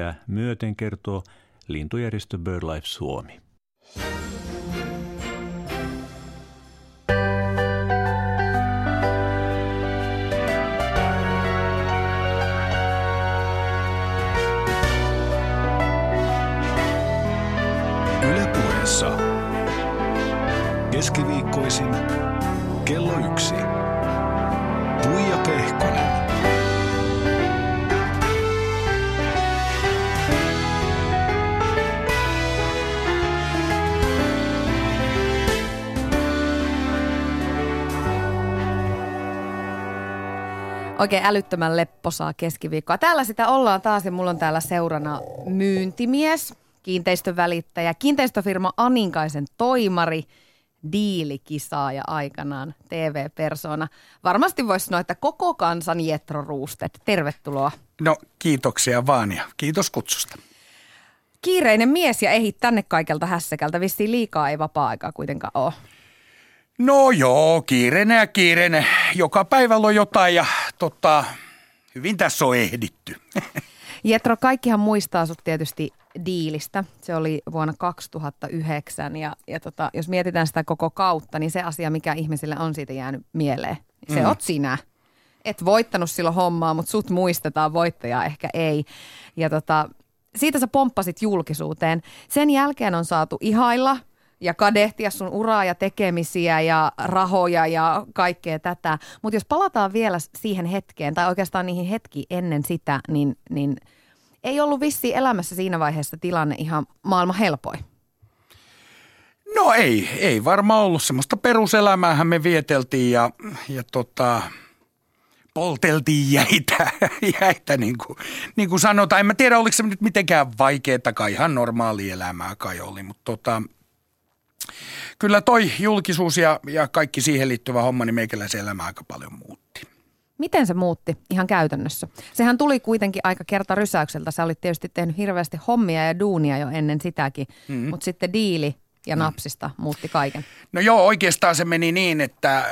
viestejä myöten kertoo lintujärjestö BirdLife Suomi. Ylepuheessa keskiviikkoisin kello yksi. Puija Pehkonen. Oikein älyttömän lepposaa keskiviikkoa. Täällä sitä ollaan taas ja mulla on täällä seurana myyntimies, kiinteistövälittäjä, kiinteistöfirma Aninkaisen toimari, diilikisaaja aikanaan, TV-persona. Varmasti voisi sanoa, että koko kansan Jetro Ruustet. Tervetuloa. No kiitoksia vaan ja kiitos kutsusta. Kiireinen mies ja ehit tänne kaikelta hässäkältä. Vissiin liikaa ei vapaa-aikaa kuitenkaan ole. No joo, kiireinen ja kiireinen. Joka päivällä on jotain ja tota, hyvin tässä on ehditty. Jetro, kaikkihan muistaa sut tietysti diilistä. Se oli vuonna 2009 ja, ja tota, jos mietitään sitä koko kautta, niin se asia, mikä ihmisille on siitä jäänyt mieleen, se mm. oot sinä. Et voittanut silloin hommaa, mutta sut muistetaan, voittajaa ehkä ei. Ja tota, siitä sä pomppasit julkisuuteen. Sen jälkeen on saatu ihailla ja kadehtia sun uraa ja tekemisiä ja rahoja ja kaikkea tätä. Mutta jos palataan vielä siihen hetkeen, tai oikeastaan niihin hetki ennen sitä, niin, niin ei ollut vissi elämässä siinä vaiheessa tilanne ihan maailman helpoin. No ei, ei varmaan ollut semmoista peruselämäähän me vieteltiin ja, ja tota, polteltiin jäitä, jäitä niin, kuin, niin kuin sanotaan. En mä tiedä, oliko se nyt mitenkään vaikeaa, kai ihan normaali elämää kai oli, mutta tota, kyllä toi julkisuus ja, ja kaikki siihen liittyvä homma, niin meikäläisen elämä aika paljon muutti. Miten se muutti ihan käytännössä? Sehän tuli kuitenkin aika kerta rysäykseltä. Sä olit tietysti tehnyt hirveästi hommia ja duunia jo ennen sitäkin, mm-hmm. mutta sitten diili ja napsista muutti kaiken. No joo, oikeastaan se meni niin, että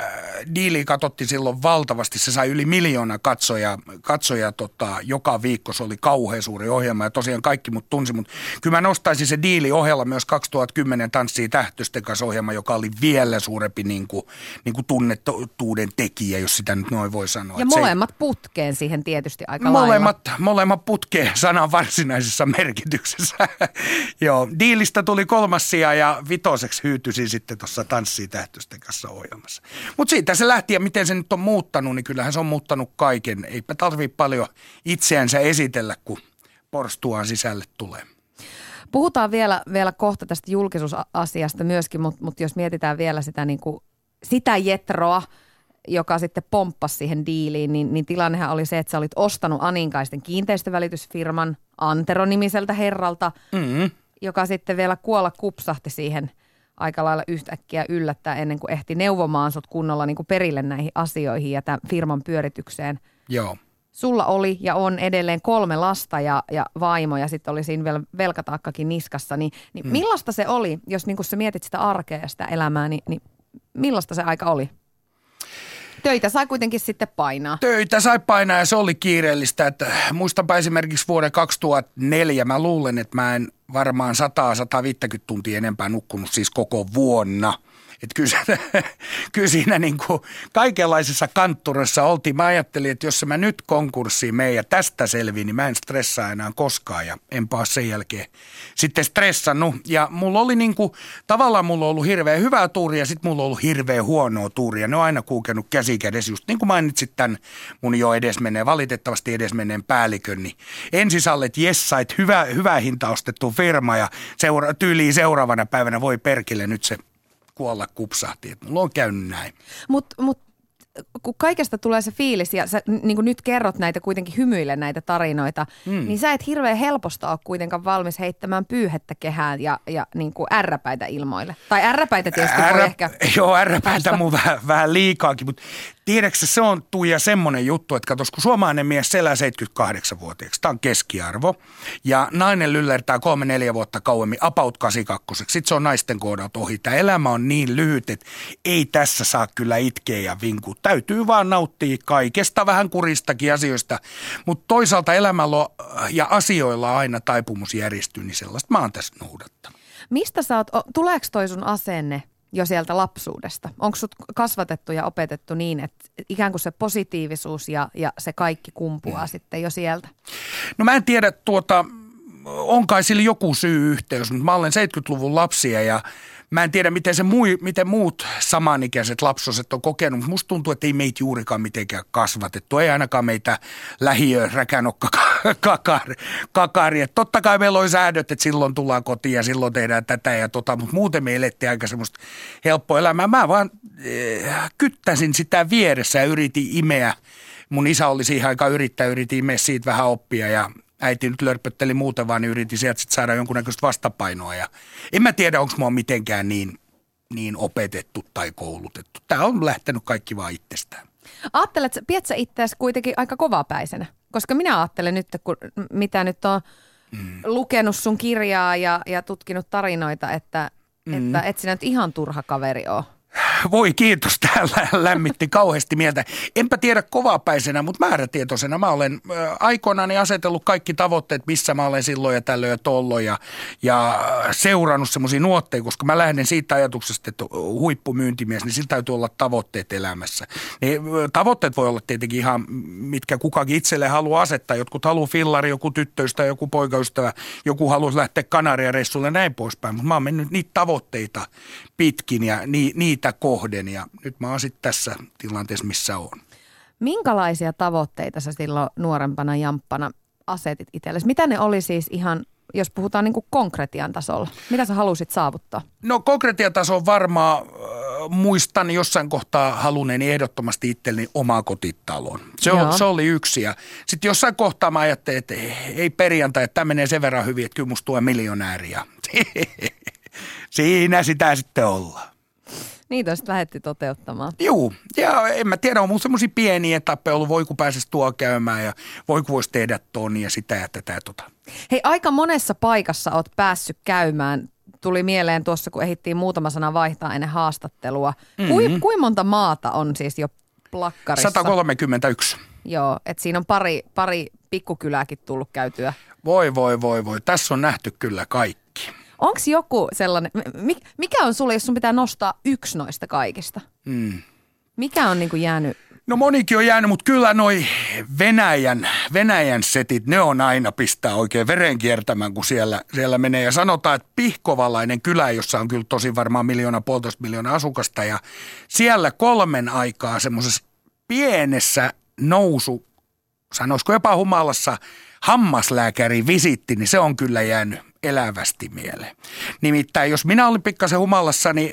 diili katsotti silloin valtavasti. Se sai yli miljoona katsoja, katsoja tota, joka viikko. Se oli kauhean suuri ohjelma ja tosiaan kaikki mut tunsi. Mutta kyllä mä nostaisin se diili ohella myös 2010 Tanssii tähtösten kanssa ohjelma, joka oli vielä suurempi niin kuin, niin kuin tunnettuuden tekijä, jos sitä nyt noin voi sanoa. Ja Et molemmat se, putkeen siihen tietysti aika molemmat, lailla. Molemmat putkeen sanan varsinaisessa merkityksessä. joo, diilistä tuli kolmas sija ja vitoseksi hyytyisin sitten tuossa Tanssii tähtösten kanssa ohjelmassa. Mutta siitä se lähti ja miten se nyt on muuttanut, niin kyllähän se on muuttanut kaiken. Eipä tarvitse paljon itseänsä esitellä, kun porstuaan sisälle tulee. Puhutaan vielä, vielä kohta tästä julkisuusasiasta myöskin, mutta, mutta jos mietitään vielä sitä, niin kuin, sitä jetroa, joka sitten pomppasi siihen diiliin, niin, niin tilannehan oli se, että sä olit ostanut Aninkaisten kiinteistövälitysfirman Antero-nimiseltä herralta, mm-hmm. Joka sitten vielä kuolla kupsahti siihen – aika lailla yhtäkkiä yllättää ennen kuin ehti neuvomaan sut kunnolla niin kuin perille näihin asioihin ja tämän firman pyöritykseen. Joo. Sulla oli ja on edelleen kolme lasta ja, ja vaimo ja sitten oli siinä vielä velkataakkakin niskassa. Niin, niin hmm. millaista se oli, jos niin sä mietit sitä arkea ja sitä elämää, niin, niin millaista se aika oli? Töitä sai kuitenkin sitten painaa. Töitä sai painaa ja se oli kiireellistä. Että muistanpa esimerkiksi vuoden 2004, mä luulen, että mä en varmaan 100-150 tuntia enempää nukkunut siis koko vuonna – että kyllä, kyllä siinä niin kuin kaikenlaisessa kantturassa oltiin. Mä ajattelin, että jos mä nyt konkurssiin menen ja tästä selviin, niin mä en stressaa enää koskaan ja en paa sen jälkeen sitten stressannut. Ja mulla oli niin kuin, tavallaan mulla on ollut hirveän hyvää tuuria ja sitten mulla on ollut hirveän huonoa tuuria. Ne on aina käsi kädessä, just niin kuin mainitsit tämän mun jo edesmenneen, valitettavasti edesmenneen päällikön. Niin ensin sä olet yes, sait hyvä, hyvä hinta ostettu firma ja seura- tyyliin seuraavana päivänä voi perkille nyt se kuolla kupsahti. Mulla on käynyt näin. Mutta mut, kun kaikesta tulee se fiilis ja sä niin kuin nyt kerrot näitä kuitenkin hymyille näitä tarinoita, mm. niin sä et hirveän helposta ole kuitenkaan valmis heittämään pyyhettä kehään ja, ja niin kuin ärräpäitä ilmoille. Tai ärräpäitä tietysti Ärä, voi ehkä Joo, ärräpäitä mun vähän, vähän liikaakin, mutta tiedätkö se on Tuija semmoinen juttu, että katos, kun suomalainen mies selää 78-vuotiaaksi, tämä on keskiarvo, ja nainen lyllertää kolme neljä vuotta kauemmin, about 82 sitten se on naisten kohdalta ohi. Tämä elämä on niin lyhyt, että ei tässä saa kyllä itkeä ja vinkua. Täytyy täytyy vaan nauttia kaikesta vähän kuristakin asioista. Mutta toisaalta elämällä ja asioilla aina taipumus järjestyä, niin sellaista mä oon tässä noudattanut. Mistä sä oot, tuleeko toi sun asenne jo sieltä lapsuudesta? Onko sut kasvatettu ja opetettu niin, että ikään kuin se positiivisuus ja, ja se kaikki kumpuaa mm. sitten jo sieltä? No mä en tiedä, tuota, on kai sillä joku syy-yhteys, mutta mä olen 70-luvun lapsia ja Mä en tiedä, miten, se mui, miten muut samanikäiset lapsoset on kokenut, mutta musta tuntuu, että ei meitä juurikaan mitenkään kasvatettu. Ei ainakaan meitä lähiö räkänokka kakari. kakari. Et totta kai meillä oli säädöt, että silloin tullaan kotiin ja silloin tehdään tätä ja tota, mutta muuten me elettiin aika semmoista helppoa elämää. Mä vaan äh, kyttäsin sitä vieressä ja yritin imeä. Mun isä oli siihen aikaan yrittää, yritin imeä siitä vähän oppia ja äiti nyt lörpötteli muuten, vaan niin yritti sieltä sit saada jonkunnäköistä vastapainoa. Ja en mä tiedä, onko mua mitenkään niin, niin opetettu tai koulutettu. Tämä on lähtenyt kaikki vaan itsestään. Ajattelet, pidät sä itseäsi kuitenkin aika kovapäisenä? Koska minä ajattelen nyt, kun mitä nyt on mm. lukenut sun kirjaa ja, ja tutkinut tarinoita, että, mm. että et sinä nyt ihan turha kaveri ole. Voi kiitos, täällä lämmitti kauheasti mieltä. Enpä tiedä kovapäisenä, mutta määrätietoisena. Mä olen aikoinaan asetellut kaikki tavoitteet, missä mä olen silloin ja tällöin ja tolloin ja, ja seurannut semmoisia nuotteja, koska mä lähden siitä ajatuksesta, että huippumyyntimies, niin sillä täytyy olla tavoitteet elämässä. Niin, tavoitteet voi olla tietenkin ihan, mitkä kukakin itselle haluaa asettaa. Jotkut haluaa fillari, joku tyttöystä, joku poikaystävä, joku haluaa lähteä Kanariareissulle ja näin poispäin. Mutta mä oon mennyt niitä tavoitteita pitkin ja ni, niitä kohden ja nyt mä oon sitten tässä tilanteessa, missä on. Minkälaisia tavoitteita sä silloin nuorempana jamppana asetit itsellesi? Mitä ne oli siis ihan, jos puhutaan niin konkretian tasolla? Mitä sä halusit saavuttaa? No konkretian taso on varmaan, äh, muistan jossain kohtaa halunneeni ehdottomasti itselleni omaa kotitalon. Se, on, se oli yksi ja sitten jossain kohtaa mä ajattelin, että ei perjantai, että tämä menee sen verran hyvin, että kyllä musta tulee miljonääriä. Siinä sitä sitten ollaan. Niitä sitten lähdetty toteuttamaan. Joo, ja en mä tiedä, on mun semmoisia pieniä etappeja ollut, voi kun pääsisi tuo käymään ja voi kun voisi tehdä ton ja sitä ja tätä ja tota. Hei, aika monessa paikassa oot päässyt käymään. Tuli mieleen tuossa, kun ehittiin muutama sana vaihtaa ennen haastattelua. Mm-hmm. Kui, kui monta maata on siis jo plakkarissa? 131. Joo, että siinä on pari, pari pikkukylääkin tullut käytyä. Voi, voi, voi, voi. Tässä on nähty kyllä kaikki. Onko joku sellainen, mikä on sulle, jos sun pitää nostaa yksi noista kaikista? Mm. Mikä on niin kuin jäänyt No monikin on jäänyt, mutta kyllä noi Venäjän, Venäjän setit, ne on aina pistää oikein veren kiertämään, kun siellä, siellä menee. Ja sanotaan, että Pihkovalainen kylä, jossa on kyllä tosi varmaan miljoona, puolitoista miljoonaa asukasta. Ja siellä kolmen aikaa semmoisessa pienessä nousu, sanoisiko jopa humalassa, hammaslääkäri visitti, niin se on kyllä jäänyt elävästi mieleen. Nimittäin jos minä olin pikkasen humalassa, niin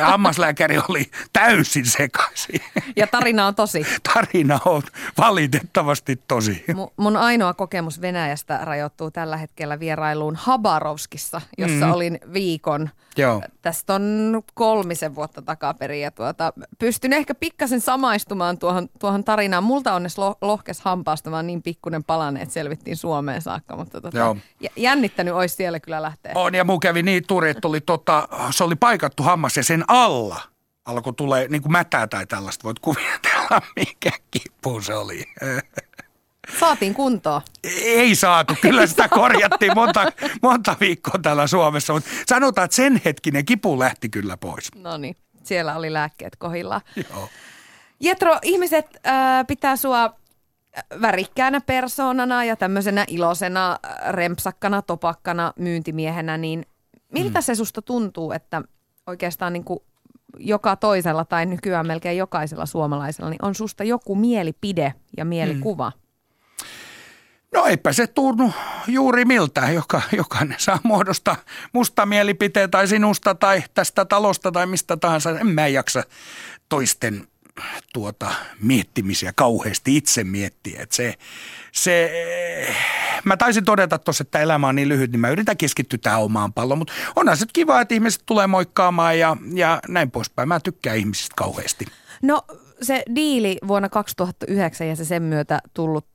äh, hammaslääkäri oli täysin sekaisin. Ja tarina on tosi. Tarina on valitettavasti tosi. M- mun ainoa kokemus Venäjästä rajoittuu tällä hetkellä vierailuun Habarovskissa, jossa mm. olin viikon. Joo. Tästä on kolmisen vuotta takaperin ja tuota, pystyn ehkä pikkasen samaistumaan tuohon, tuohon tarinaan. Multa onnes lo- lohkes hampaasta, vaan niin pikkunen palanne, että selvittiin Suomeen saakka. Mutta tuota, jännittänyt olisi siellä kyllä lähteä. On ja mun kävi niin turi, että oli tota, se oli paikattu hammas ja sen alla alkoi tulee niin kuin mätää tai tällaista. Voit kuvitella, mikä kipu se oli. Saatiin kuntoa. Ei saatu, kyllä sitä korjattiin monta, monta viikkoa täällä Suomessa, mutta sanotaan, että sen hetkinen kipu lähti kyllä pois. No niin, siellä oli lääkkeet kohilla. Joo. Jetro, ihmiset äh, pitää sua värikkäänä persoonana ja tämmöisenä iloisena, rempsakkana, topakkana, myyntimiehenä, niin miltä mm. se susta tuntuu, että oikeastaan niin kuin joka toisella tai nykyään melkein jokaisella suomalaisella, niin on susta joku mielipide ja mielikuva? Mm. No eipä se tunnu juuri miltä, joka, jokainen saa muodostaa musta mielipiteen tai sinusta tai tästä talosta tai mistä tahansa. En mä jaksa toisten tuota, miettimisiä kauheasti itse miettiä. Et se, se, mä taisin todeta tuossa, että elämä on niin lyhyt, niin mä yritän keskittyä tähän omaan palloon. Mutta onhan se kiva, että ihmiset tulee moikkaamaan ja, ja näin poispäin. Mä tykkään ihmisistä kauheasti. No se diili vuonna 2009 ja se sen myötä tullut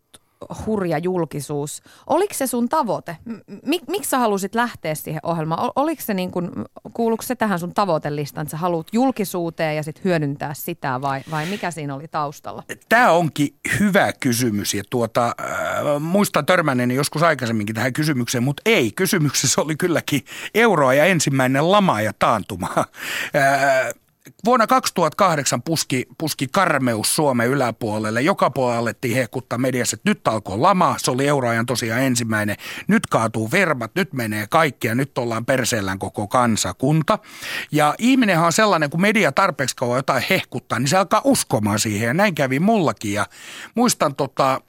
hurja julkisuus. Oliko se sun tavoite? Mik, miksi sä halusit lähteä siihen ohjelmaan? Oliko se niin kuin, kuuluuko se tähän sun tavoitelistaan, että sä haluat julkisuuteen ja sitten hyödyntää sitä vai, vai mikä siinä oli taustalla? Tämä onkin hyvä kysymys ja tuota, äh, muistan törmänneeni joskus aikaisemminkin tähän kysymykseen, mutta ei. Kysymyksessä oli kylläkin euroa ja ensimmäinen lama ja taantuma. Äh, vuonna 2008 puski, puski karmeus Suomen yläpuolelle. Joka puolella alettiin hehkuttaa mediassa, että nyt alkoi lama. Se oli euroajan tosiaan ensimmäinen. Nyt kaatuu vermat, nyt menee kaikki ja nyt ollaan perseellään koko kansakunta. Ja ihminenhan on sellainen, kun media tarpeeksi kauan jotain hehkuttaa, niin se alkaa uskomaan siihen. Ja näin kävi mullakin. Ja muistan tota,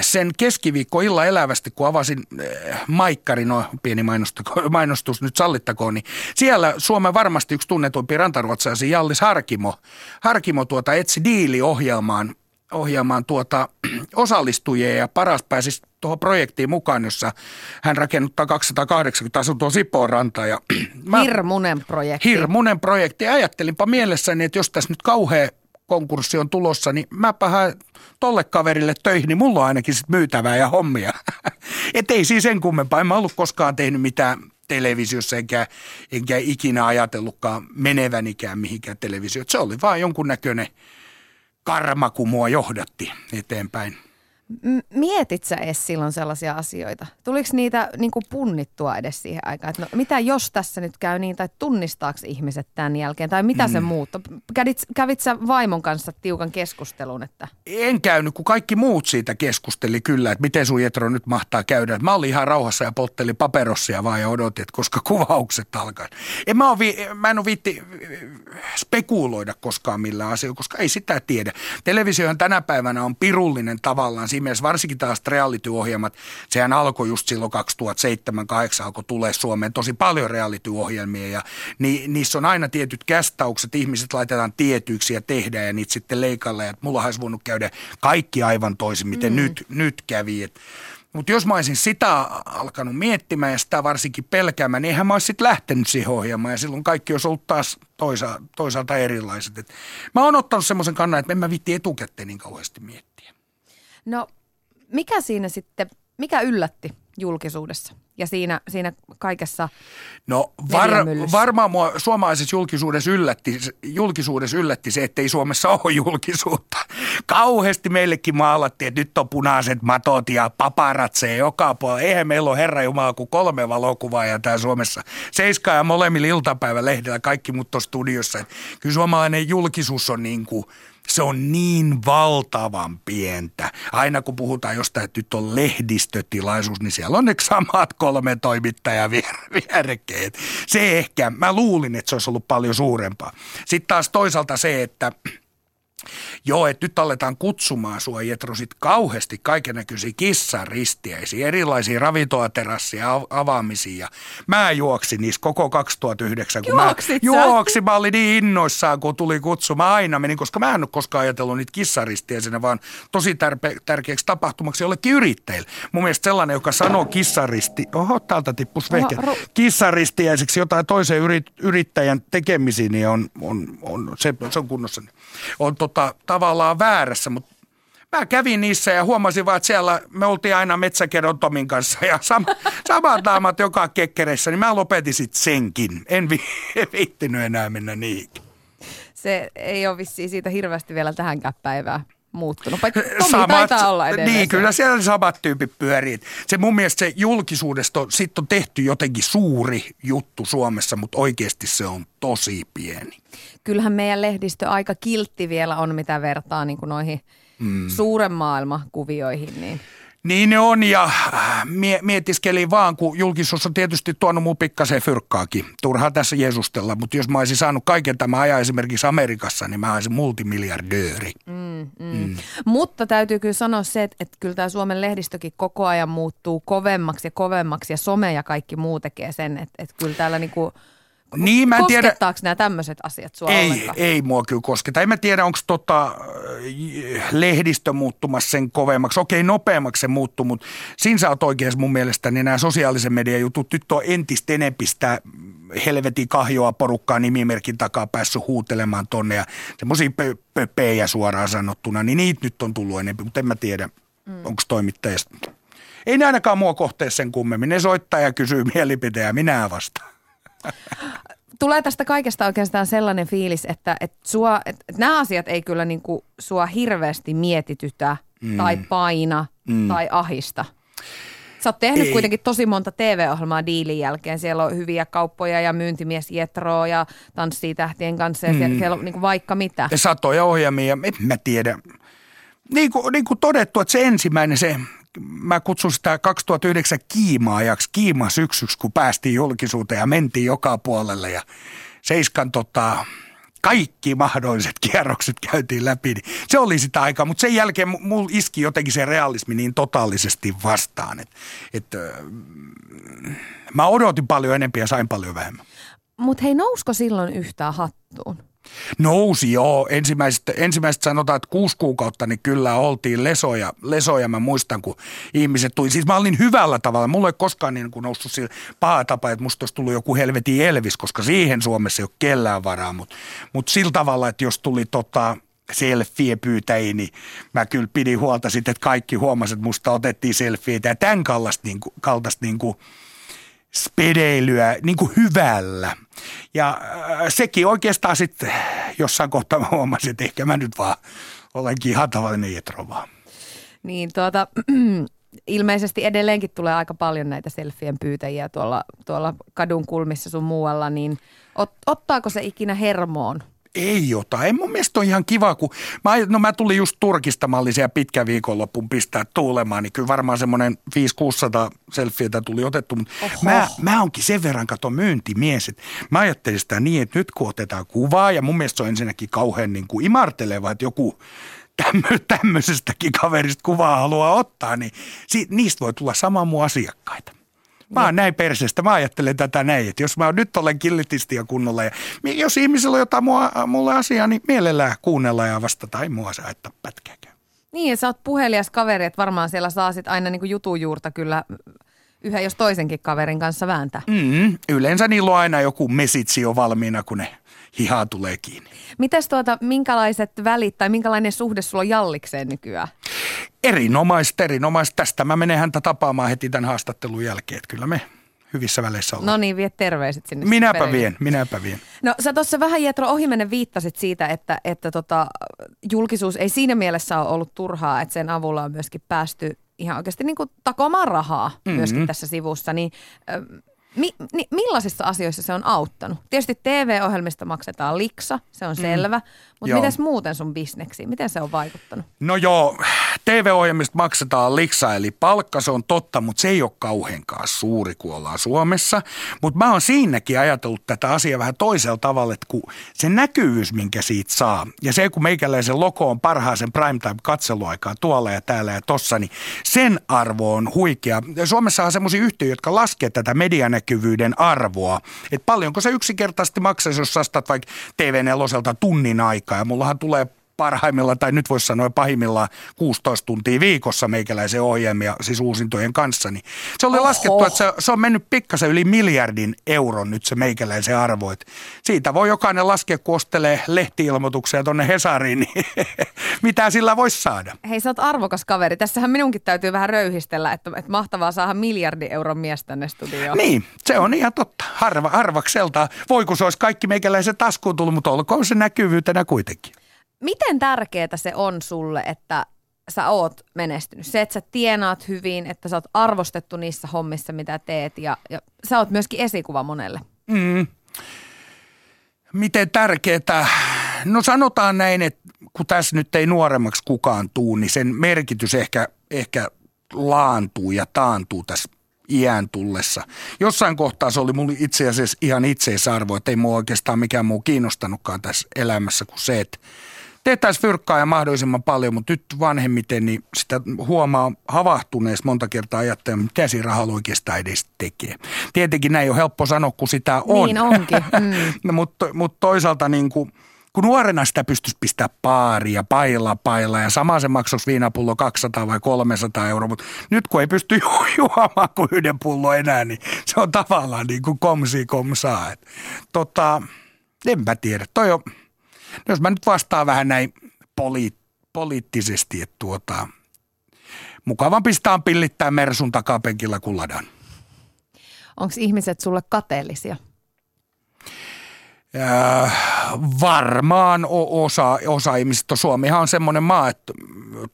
sen keskiviikko illa elävästi, kun avasin äh, Maikkarin, no pieni mainostus nyt sallittakoon, niin siellä Suomen varmasti yksi tunnetumpi rantaruotsaisi Jallis Harkimo, Harkimo tuota, etsi diili-ohjelmaan ohjaamaan tuota, osallistujia ja paras pääsisi tuohon projektiin mukaan, jossa hän rakennuttaa 280 asuntoa Sipoon rantaan. Ja mä, hirmunen projekti. Hirmunen projekti. Ajattelinpa mielessäni, että jos tässä nyt kauhean konkurssi on tulossa, niin mä haen tolle kaverille töihin, niin mulla on ainakin sit myytävää ja hommia. Et ei siis sen kummempaa. En mä ollut koskaan tehnyt mitään televisiossa, enkä, enkä ikinä ajatellutkaan menevänikään mihinkään televisioon. Se oli vaan jonkunnäköinen karma, kun mua johdatti eteenpäin. Mietit sä edes silloin sellaisia asioita? Tuliko niitä niin kuin punnittua edes siihen aikaan? Että no, mitä jos tässä nyt käy niin, tai tunnistaako ihmiset tämän jälkeen, tai mitä mm. se muuttaa? Kävit, kävit sä vaimon kanssa tiukan keskustelun? Että... En käynyt, kun kaikki muut siitä keskusteli kyllä, että miten sun Jetro nyt mahtaa käydä. Mä olin ihan rauhassa ja polttelin paperossia vaan ja odotin, että koska kuvaukset alkaa. En mä, vi, mä en ole viitti spekuloida koskaan millään asioilla, koska ei sitä tiedä. Televisiohan tänä päivänä on pirullinen tavallaan siinä mielessä varsinkin taas reality-ohjelmat, sehän alkoi just silloin 2007-2008 alkoi tulee Suomeen tosi paljon reality-ohjelmia ja ni, niissä on aina tietyt kästaukset, ihmiset laitetaan tietyiksi ja tehdään ja niitä sitten leikalla ja mulla olisi voinut käydä kaikki aivan toisin, miten mm. nyt, nyt kävi. Et, mutta jos mä olisin sitä alkanut miettimään ja sitä varsinkin pelkäämään, niin eihän mä olisi sitten lähtenyt siihen ohjelmaan ja silloin kaikki olisi ollut taas toisa, toisaalta erilaiset. Et mä oon ottanut semmoisen kannan, että en mä vitti etukäteen niin kauheasti miettiä. No mikä siinä sitten, mikä yllätti julkisuudessa ja siinä, siinä kaikessa No var, varmaan mua suomalaisessa julkisuudessa yllätti, julkisuudessa yllätti se, että ei Suomessa ole julkisuutta. Kauheasti meillekin maalattiin, että nyt on punaiset matot ja paparatseja joka puolella. Eihän meillä ole Herra Jumala kuin kolme ja täällä Suomessa. Seiskaa ja molemmilla iltapäivälehdillä kaikki mut on studiossa. Kyllä suomalainen julkisuus on niin kuin – se on niin valtavan pientä. Aina kun puhutaan jostain, että nyt on lehdistötilaisuus, niin siellä on ne samat kolme toimittajaa vierekkeet. Se ehkä, mä luulin, että se olisi ollut paljon suurempaa. Sitten taas toisaalta se, että Joo, että nyt aletaan kutsumaan sua Jetro sit kauheasti kaikennäköisiä kissaristiäisiä, erilaisia ravintolaterassia avaamisia. mä juoksin niissä koko 2009. Kun mä juoksin, mä olin niin innoissaan, kun tuli kutsu. Mä aina menin, koska mä en ole koskaan ajatellut niitä kissaristiäisenä, vaan tosi tärpe- tärkeäksi tapahtumaksi jollekin yrittäjille. Mun mielestä sellainen, joka sanoo kissaristi, oho, täältä tippus vehke, ru- kissaristiäiseksi jotain toisen yrit- yrittäjän tekemisiin, niin on, on, on, se, se on kunnossa. On tot, tota, tavallaan väärässä, mutta mä kävin niissä ja huomasin vaan, että siellä me oltiin aina Metsäkedon Tomin kanssa ja sam, samat naamat joka kekkereissä, niin mä lopetin sitten senkin. En vi, viittinyt enää mennä niihin. Se ei ole vissiin siitä hirveästi vielä tähänkään päivään muuttunut. Tomi samat, taitaa olla edelleen. Niin, kyllä siellä samat tyypit pyörii. Se mun mielestä se julkisuudesta on, sit on tehty jotenkin suuri juttu Suomessa, mutta oikeasti se on tosi pieni. Kyllähän meidän lehdistö aika kiltti vielä on, mitä vertaa niin kuin noihin mm. suuren maailman kuvioihin. Niin. Niin ne on ja äh, mie- mietiskelin vaan, kun julkisuus on tietysti tuonut mun pikkasen fyrkkaakin. Turhaa tässä Jeesustella, mutta jos mä olisin saanut kaiken tämän ajan esimerkiksi Amerikassa, niin mä olisin multimiljardööri. Mm, mm. Mm. Mutta täytyy kyllä sanoa se, että, että kyllä tämä Suomen lehdistökin koko ajan muuttuu kovemmaksi ja kovemmaksi ja some ja kaikki muu tekee sen, että, että kyllä täällä niinku – niin, mä en tiedä. nämä tämmöiset asiat sua ei, ollenkaan? Ei mua kyllä kosketa. En mä tiedä, onko tota, lehdistö muuttumassa sen kovemmaksi. Okei, nopeammaksi se muuttuu, mutta siinä sä oot oikeassa mun mielestä, niin nämä sosiaalisen median jutut nyt on entistä enempi sitä helvetin kahjoa porukkaa nimimerkin takaa päässyt huutelemaan tonne ja semmoisia pöpejä suoraan sanottuna, niin niitä nyt on tullut enemmän, mutta en mä tiedä. mm. onko toimittajasta. Ei ne ainakaan mua kohteessa sen kummemmin. Ne soittaa ja kysyy mielipiteen ja minä vastaan. Tulee tästä kaikesta oikeastaan sellainen fiilis, että, että, sua, että nämä asiat ei kyllä niin kuin sua hirveästi mietitytä mm. tai paina mm. tai ahista. Sä oot tehnyt ei. kuitenkin tosi monta TV-ohjelmaa diilin jälkeen. Siellä on hyviä kauppoja ja myyntimies Jetro ja tanssii tähtien kanssa ja mm. siellä, siellä on niin kuin vaikka mitä. Ja satoja ohjelmia, en mä tiedä. Niin kuin, niin kuin todettu, että se ensimmäinen, se, mä kutsun sitä 2009 kiimaajaksi, kiima syksyksi, kun päästiin julkisuuteen ja mentiin joka puolelle ja Seiskan tota, kaikki mahdolliset kierrokset käytiin läpi. Niin se oli sitä aikaa, mutta sen jälkeen mulla iski jotenkin se realismi niin totaalisesti vastaan, että et, mä odotin paljon enempiä ja sain paljon vähemmän. Mutta hei, nousko silloin yhtään hattuun? Nousi joo. Ensimmäiset, ensimmäiset sanotaan, että kuusi kuukautta, niin kyllä oltiin lesoja. lesoja. Mä muistan, kun ihmiset tuli. Siis mä olin hyvällä tavalla. Mulla ei koskaan niin kuin noussut sillä paha tapa, että musta olisi tullut joku helvetin Elvis, koska siihen Suomessa ei ole kellään varaa. Mutta mut sillä tavalla, että jos tuli tota, selfie pyytäjiä, niin mä kyllä pidin huolta sitten, että kaikki huomasivat, että musta otettiin selfieitä ja tämän kaltaista, niin kuin, kaltaista niin kuin, spedeilyä niin kuin hyvällä. Ja äh, sekin oikeastaan sitten jossain kohtaa mä huomasin, että ehkä mä nyt vaan olenkin ihan tavallinen jetrova. Niin tuota, ilmeisesti edelleenkin tulee aika paljon näitä selfien pyytäjiä tuolla, tuolla kadun kulmissa sun muualla, niin ot, ottaako se ikinä hermoon? Ei ota. Ei mun mielestä on ihan kiva, kun mä, no mä tulin just Turkista, mä olin siellä pitkä viikonloppuun pistää tuulemaan, niin kyllä varmaan semmoinen 500-600 selfietä tuli otettu, mutta mä, mä onkin sen verran kato myyntimies, että mä ajattelin sitä niin, että nyt kun otetaan kuvaa, ja mun mielestä se on ensinnäkin kauhean niin kuin imarteleva, että joku tämmö, tämmöisestäkin kaverista kuvaa haluaa ottaa, niin siitä, niistä voi tulla sama mun asiakkaita. Mä oon näin perseestä. Mä ajattelen tätä näin, että jos mä nyt olen killitisti ja kunnolla ja jos ihmisellä on jotain mua, mulle asiaa, niin mielellään kuunnella ja vastata. Ei mua saa että pätkääkään. Niin, ja sä oot puhelias kaveri, että varmaan siellä saa sit aina niinku jutujuurta kyllä yhden jos toisenkin kaverin kanssa vääntää. Mm, yleensä niillä on aina joku mesitsi jo valmiina, kun ne hihaa tulee kiinni. Mites tuota, minkälaiset välit tai minkälainen suhde sulla on Jallikseen nykyään? Erinomaista, erinomaista. Tästä mä menen häntä tapaamaan heti tämän haastattelun jälkeen. Että kyllä me hyvissä väleissä ollaan. No niin, vie terveiset sinne. Minäpä perille. vien, minäpä vien. No sä tuossa vähän Jetro ohimennen viittasit siitä, että, että tota, julkisuus ei siinä mielessä ole ollut turhaa, että sen avulla on myöskin päästy ihan oikeasti niin kuin takomaan rahaa mm-hmm. myöskin tässä sivussa. Niin Mi, ni, millaisissa asioissa se on auttanut? Tietysti TV-ohjelmista maksetaan liksa, se on mm. selvä, mutta miten muuten sun bisneksi? Miten se on vaikuttanut? No joo, TV-ohjelmista maksetaan liksa, eli palkka, se on totta, mutta se ei ole kauheankaan suuri, kun ollaan Suomessa. Mutta mä oon siinäkin ajatellut tätä asiaa vähän toisella tavalla, että kun se näkyvyys, minkä siitä saa, ja se kun meikäläisen logo on parhaaseen primetime-katseluaikaan tuolla ja täällä ja tossa, niin sen arvo on huikea. Suomessa on semmoisia yhtiöitä, jotka laskee tätä medianäkyvyyden arvoa. Että paljonko se yksinkertaisesti maksaisi, jos sä vaikka TV4 tunnin aikaa, ja mullahan tulee parhaimmillaan, tai nyt voisi sanoa pahimmillaan 16 tuntia viikossa meikäläisen ohjelmia, siis uusintojen kanssa, niin se oli Oho. laskettu, että se, se on mennyt pikkasen yli miljardin euron nyt se meikäläisen arvo. Et siitä voi jokainen laskea, kun ostelee lehtiilmoituksia tuonne Hesariin, niin mitä sillä voisi saada. Hei, sä oot arvokas kaveri. Tässähän minunkin täytyy vähän röyhistellä, että, että mahtavaa saada miljardi euron mies tänne studioon. Niin, se on ihan totta. Harva, harvakselta. Voi kun se olisi kaikki meikäläisen taskuun tullut, mutta olkoon se näkyvyytenä kuitenkin miten tärkeää se on sulle, että sä oot menestynyt? Se, että sä tienaat hyvin, että sä oot arvostettu niissä hommissa, mitä teet ja, ja sä oot myöskin esikuva monelle. Mm. Miten tärkeää? No sanotaan näin, että kun tässä nyt ei nuoremmaksi kukaan tuu, niin sen merkitys ehkä, ehkä laantuu ja taantuu tässä iän tullessa. Jossain kohtaa se oli mulle itse asiassa ihan itseisarvo, että ei mua oikeastaan mikään muu kiinnostanutkaan tässä elämässä kuin se, että tehtäisiin fyrkkaa ja mahdollisimman paljon, mutta nyt vanhemmiten niin sitä huomaa havahtuneessa monta kertaa ajattelemaan, mitä siinä rahalla oikeastaan edes tekee. Tietenkin näin on helppo sanoa, kun sitä on. Niin onkin. Mm. mutta mut toisaalta niin kuin, kun nuorena sitä pystyisi pistää paaria, pailla, pailla ja sama se maksaisi viinapullo 200 vai 300 euroa, mutta nyt kun ei pysty ju- juomaan kuin yhden pullo enää, niin se on tavallaan niin kuin komsi komsaa. Et, tota, en mä tiedä. Toi on, jos mä nyt vastaan vähän näin poli, poliittisesti, että tuota, mukavampi sitä on pillittää Mersun takapenkillä kuin ladan. Onko ihmiset sulle kateellisia? Äh, varmaan osa, osa ihmisistä. Suomihan on semmoinen maa, että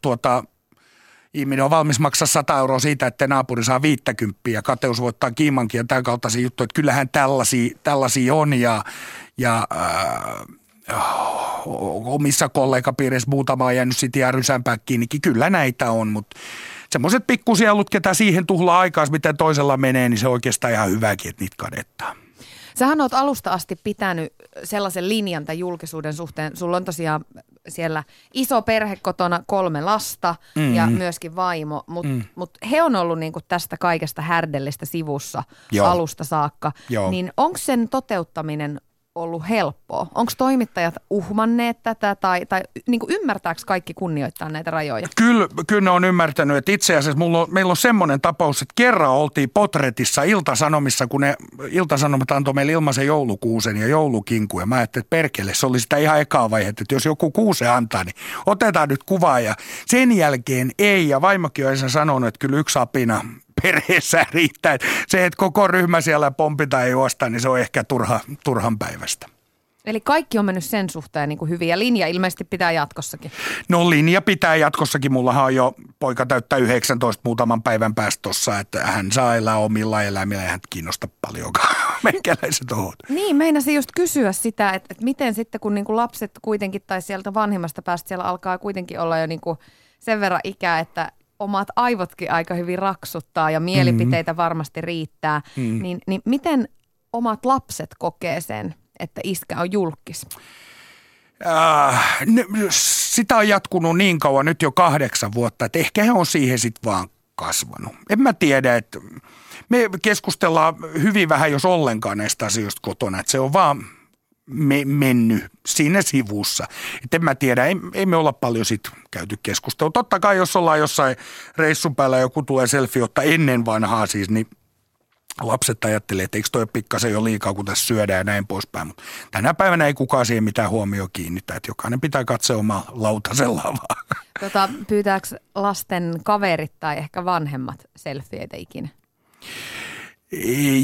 tuota, ihminen on valmis maksaa 100 euroa siitä, että naapuri saa 50 ja kateus voittaa kiimankin ja tämän kaltaisia juttuja. Että kyllähän tällaisia, tällaisia on ja, ja äh, omissa kollegapiireissä muutama on jäänyt sitten ihan rysämpää kiinnikin. Kyllä näitä on, mutta semmoiset pikkusielut, ketä siihen tuhlaa aikaa, miten toisella menee, niin se on oikeastaan ihan hyväkin, että niitä kadettaa. Sähän oot alusta asti pitänyt sellaisen linjan tämän julkisuuden suhteen. Sulla on tosiaan siellä iso perhe kotona, kolme lasta mm. ja myöskin vaimo, mutta mm. mut he on ollut niinku tästä kaikesta härdellistä sivussa Joo. alusta saakka. Joo. Niin onko sen toteuttaminen ollut helppoa? Onko toimittajat uhmanneet tätä tai, tai niin ymmärtääkö kaikki kunnioittaa näitä rajoja? Kyllä, kyllä ne on ymmärtänyt, että itse asiassa mulla on, meillä on semmoinen tapaus, että kerran oltiin potretissa Iltasanomissa, kun ne Iltasanomat antoi meille ilmaisen joulukuusen ja joulukinku. Ja mä ajattelin, että perkele, se oli sitä ihan ekaa vaihetta, että jos joku kuuse antaa, niin otetaan nyt kuvaa. Ja sen jälkeen ei, ja vaimokin on sanonut, että kyllä yksi apina perheessä riittää. Että Se, että koko ryhmä siellä pompita ei juosta, niin se on ehkä turha, turhan päivästä. Eli kaikki on mennyt sen suhteen niin kuin hyvin ja linja ilmeisesti pitää jatkossakin. No linja pitää jatkossakin. Mullahan on jo poika täyttää 19 muutaman päivän päästä tossa, että hän saa elää omilla eläimillä ja hän kiinnosta paljonkaan meikäläiset ohut. Niin, meinasin just kysyä sitä, että, että miten sitten kun niin kuin lapset kuitenkin tai sieltä vanhimmasta päästä siellä alkaa kuitenkin olla jo niin kuin sen verran ikää, että omat aivotkin aika hyvin raksuttaa ja mielipiteitä mm-hmm. varmasti riittää, mm. niin, niin miten omat lapset kokee sen, että iskä on julkis? Äh, sitä on jatkunut niin kauan, nyt jo kahdeksan vuotta, että ehkä he on siihen sitten vaan kasvanut. En mä tiedä, että me keskustellaan hyvin vähän, jos ollenkaan näistä asioista kotona, että se on vaan me, mennyt siinä sivussa. Et en mä tiedä, ei, ei me olla paljon sit käyty keskustelua. Totta kai, jos ollaan jossain reissun päällä joku tulee selfie ottaa ennen vanhaa siis, niin lapset ajattelee, että eikö toi pikkasen jo liikaa, kun tässä syödään ja näin poispäin. Mutta tänä päivänä ei kukaan siihen mitään huomioon kiinnittää, että jokainen pitää katsoa omaa lautasellaan vaan. Tota, pyytääkö lasten kaverit tai ehkä vanhemmat selfieitä ikinä?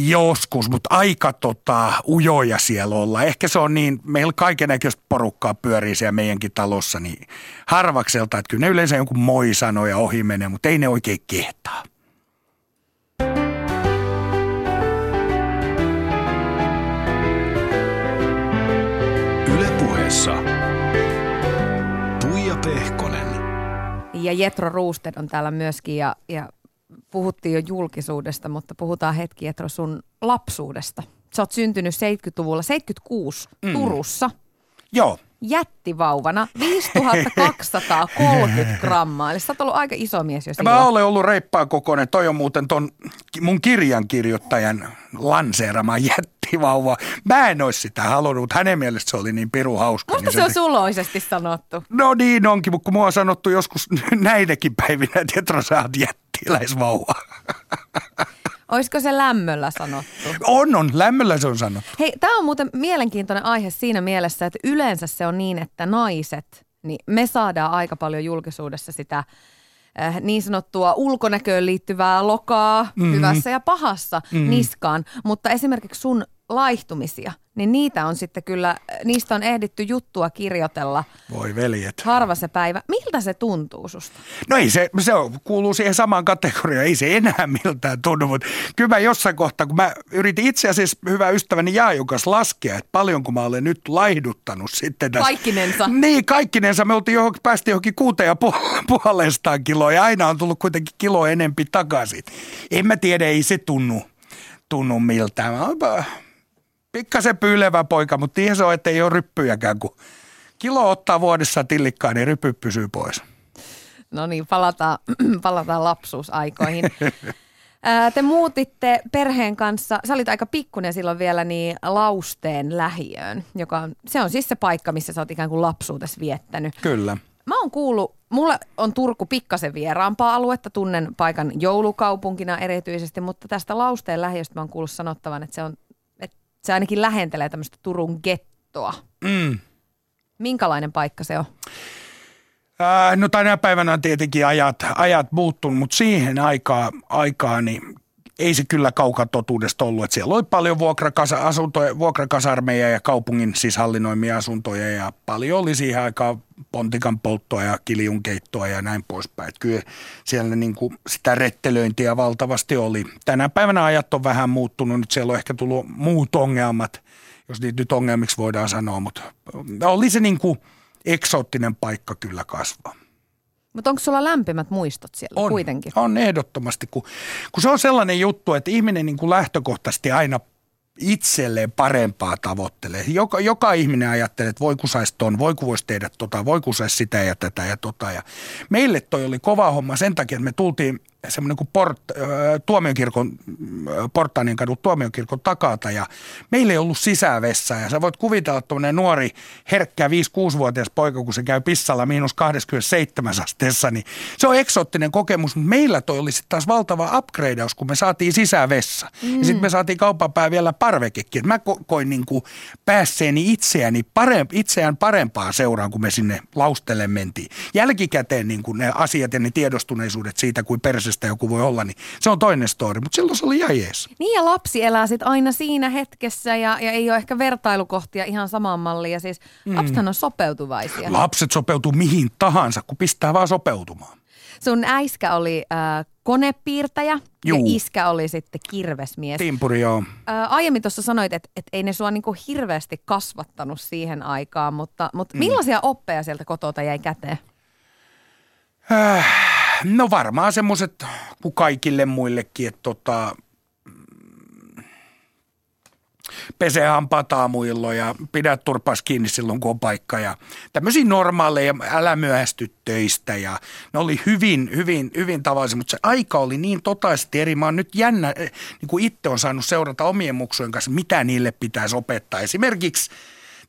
Joskus, mutta aika tota, ujoja siellä olla. Ehkä se on niin, meillä kaikenlaista porukkaa pyörii siellä meidänkin talossa, niin harvakselta, että kyllä ne yleensä jonkun moi sanoo ja ohi menee, mutta ei ne oikein kehtaa. Ylepuheessa Tuija Pehkonen. Ja Jetro Roosted on täällä myöskin ja, ja puhuttiin jo julkisuudesta, mutta puhutaan hetki Jetro sun lapsuudesta. Sä oot syntynyt 70-luvulla, 76 mm. Turussa. Joo. Jättivauvana 5230 grammaa. Eli sä oot ollut aika iso mies jo silloin. Mä olen ollut reippaan kokoinen. Toi on muuten ton mun kirjankirjoittajan lanseerama jättivauva. Mä en olisi sitä halunnut, mutta hänen mielestä se oli niin piru hauska. Musta niin se on te- suloisesti sanottu. No niin onkin, mutta kun mua on sanottu joskus näidenkin päivinä, että Jetro sä oot jättiläisvauva. Olisiko se lämmöllä sanottu? On, on. Lämmöllä se on sanottu. Hei, tämä on muuten mielenkiintoinen aihe siinä mielessä, että yleensä se on niin, että naiset, niin me saadaan aika paljon julkisuudessa sitä äh, niin sanottua ulkonäköön liittyvää lokaa mm-hmm. hyvässä ja pahassa mm-hmm. niskaan. Mutta esimerkiksi sun laihtumisia, niin niitä on sitten kyllä, niistä on ehditty juttua kirjoitella Voi veljet. harva se päivä. Miltä se tuntuu susta? No ei se, se on, kuuluu siihen samaan kategoriaan, ei se enää miltään tunnu, mutta kyllä mä jossain kohtaa, kun mä yritin itse asiassa hyvä ystäväni Jaajun kanssa laskea, että paljonko mä olen nyt laihduttanut sitten tässä. Kaikkinensa. Niin, kaikkinensa. Me oltiin johonkin, päästiin johonkin kuuteen ja puol- puolestaan kiloa ja aina on tullut kuitenkin kilo enempi takaisin. En mä tiedä, ei se tunnu, tunnu miltään. Mä pikkasen pyylevä poika, mutta niin se on, että ei ole ryppyjäkään, kun kilo ottaa vuodessa tillikkaa, niin rypy pysyy pois. No niin, palataan, palataan lapsuusaikoihin. Ää, Te muutitte perheen kanssa, sä olit aika pikkunen silloin vielä, niin Lausteen lähiöön, joka on, se on siis se paikka, missä sä oot ikään kuin lapsuutesi viettänyt. Kyllä. Mä oon kuullut, mulla on Turku pikkasen vieraampaa aluetta, tunnen paikan joulukaupunkina erityisesti, mutta tästä Lausteen lähiöstä mä oon kuullut sanottavan, että se, on, se ainakin lähentelee tämmöistä Turun gettoa. Mm. Minkälainen paikka se on? Ää, no tänä päivänä on tietenkin ajat, ajat muuttunut, mutta siihen aikaan, aikaan niin ei se kyllä kaukaa totuudesta ollut. Että siellä oli paljon vuokrakasa, asuntoja, vuokrakasarmeja ja kaupungin siis hallinnoimia asuntoja ja paljon oli siihen aikaan pontikan polttoa ja kiljunkeittoa ja näin poispäin. Kyllä siellä niin kuin sitä rettelöintiä valtavasti oli. Tänä päivänä ajat on vähän muuttunut, nyt siellä on ehkä tullut muut ongelmat, jos niitä nyt ongelmiksi voidaan sanoa, mutta oli se niin kuin eksoottinen paikka kyllä kasvaa. Mutta onko sulla lämpimät muistot siellä On, kuitenkin? on ehdottomasti, kun, kun se on sellainen juttu, että ihminen niin kuin lähtökohtaisesti aina itselleen parempaa tavoittelee. Joka, joka ihminen ajattelee, että voi kun saisi ton, voi kun voisi tehdä tota, voi kun saisi sitä ja tätä ja tota. Ja meille toi oli kova homma sen takia, että me tultiin semmoinen kuin port, äh, tuomiokirkon, äh, Portaanien kadun tuomiokirkon takata ja meillä ei ollut sisävessaa ja sä voit kuvitella tuommoinen nuori herkkä 5-6-vuotias poika, kun se käy pissalla miinus 27 asteessa, niin se on eksoottinen kokemus, mutta meillä toi oli sitten taas valtava upgradeaus, kun me saatiin sisävessa mm. ja sitten me saatiin kaupan pää vielä parvekekin, mä ko- koin niin kuin päässeeni itseäni paremp- itseään parempaa seuraan, kun me sinne laustelle mentiin. Jälkikäteen niin kuin ne asiat ja ne tiedostuneisuudet siitä, kuin perse lapsesta joku voi olla, niin se on toinen story. Mutta silloin se oli ihan jees. Niin ja lapsi elää sit aina siinä hetkessä ja, ja ei ole ehkä vertailukohtia ihan samaan malliin. Ja siis mm. lapsethan on sopeutuvaisia. Lapset sopeutuu mihin tahansa, kun pistää vaan sopeutumaan. Sun äiskä oli äh, konepiirtäjä Juu. ja iskä oli sitten kirvesmies. Timpuri, joo. Äh, aiemmin tuossa sanoit, että et ei ne sua niinku hirveästi kasvattanut siihen aikaan, mutta, mutta millaisia oppeja sieltä kotota jäi käteen? No varmaan semmoiset kuin kaikille muillekin, että tota, pese hampaat aamuilloin ja pidä turpas kiinni silloin, kun on paikka. Ja tämmöisiä normaaleja, älä myöhästy töistä ja ne oli hyvin, hyvin, hyvin tavallisia, mutta se aika oli niin totaisesti eri. Mä oon nyt jännä, eh, niin kuin itse on saanut seurata omien muksujen kanssa, mitä niille pitäisi opettaa. Esimerkiksi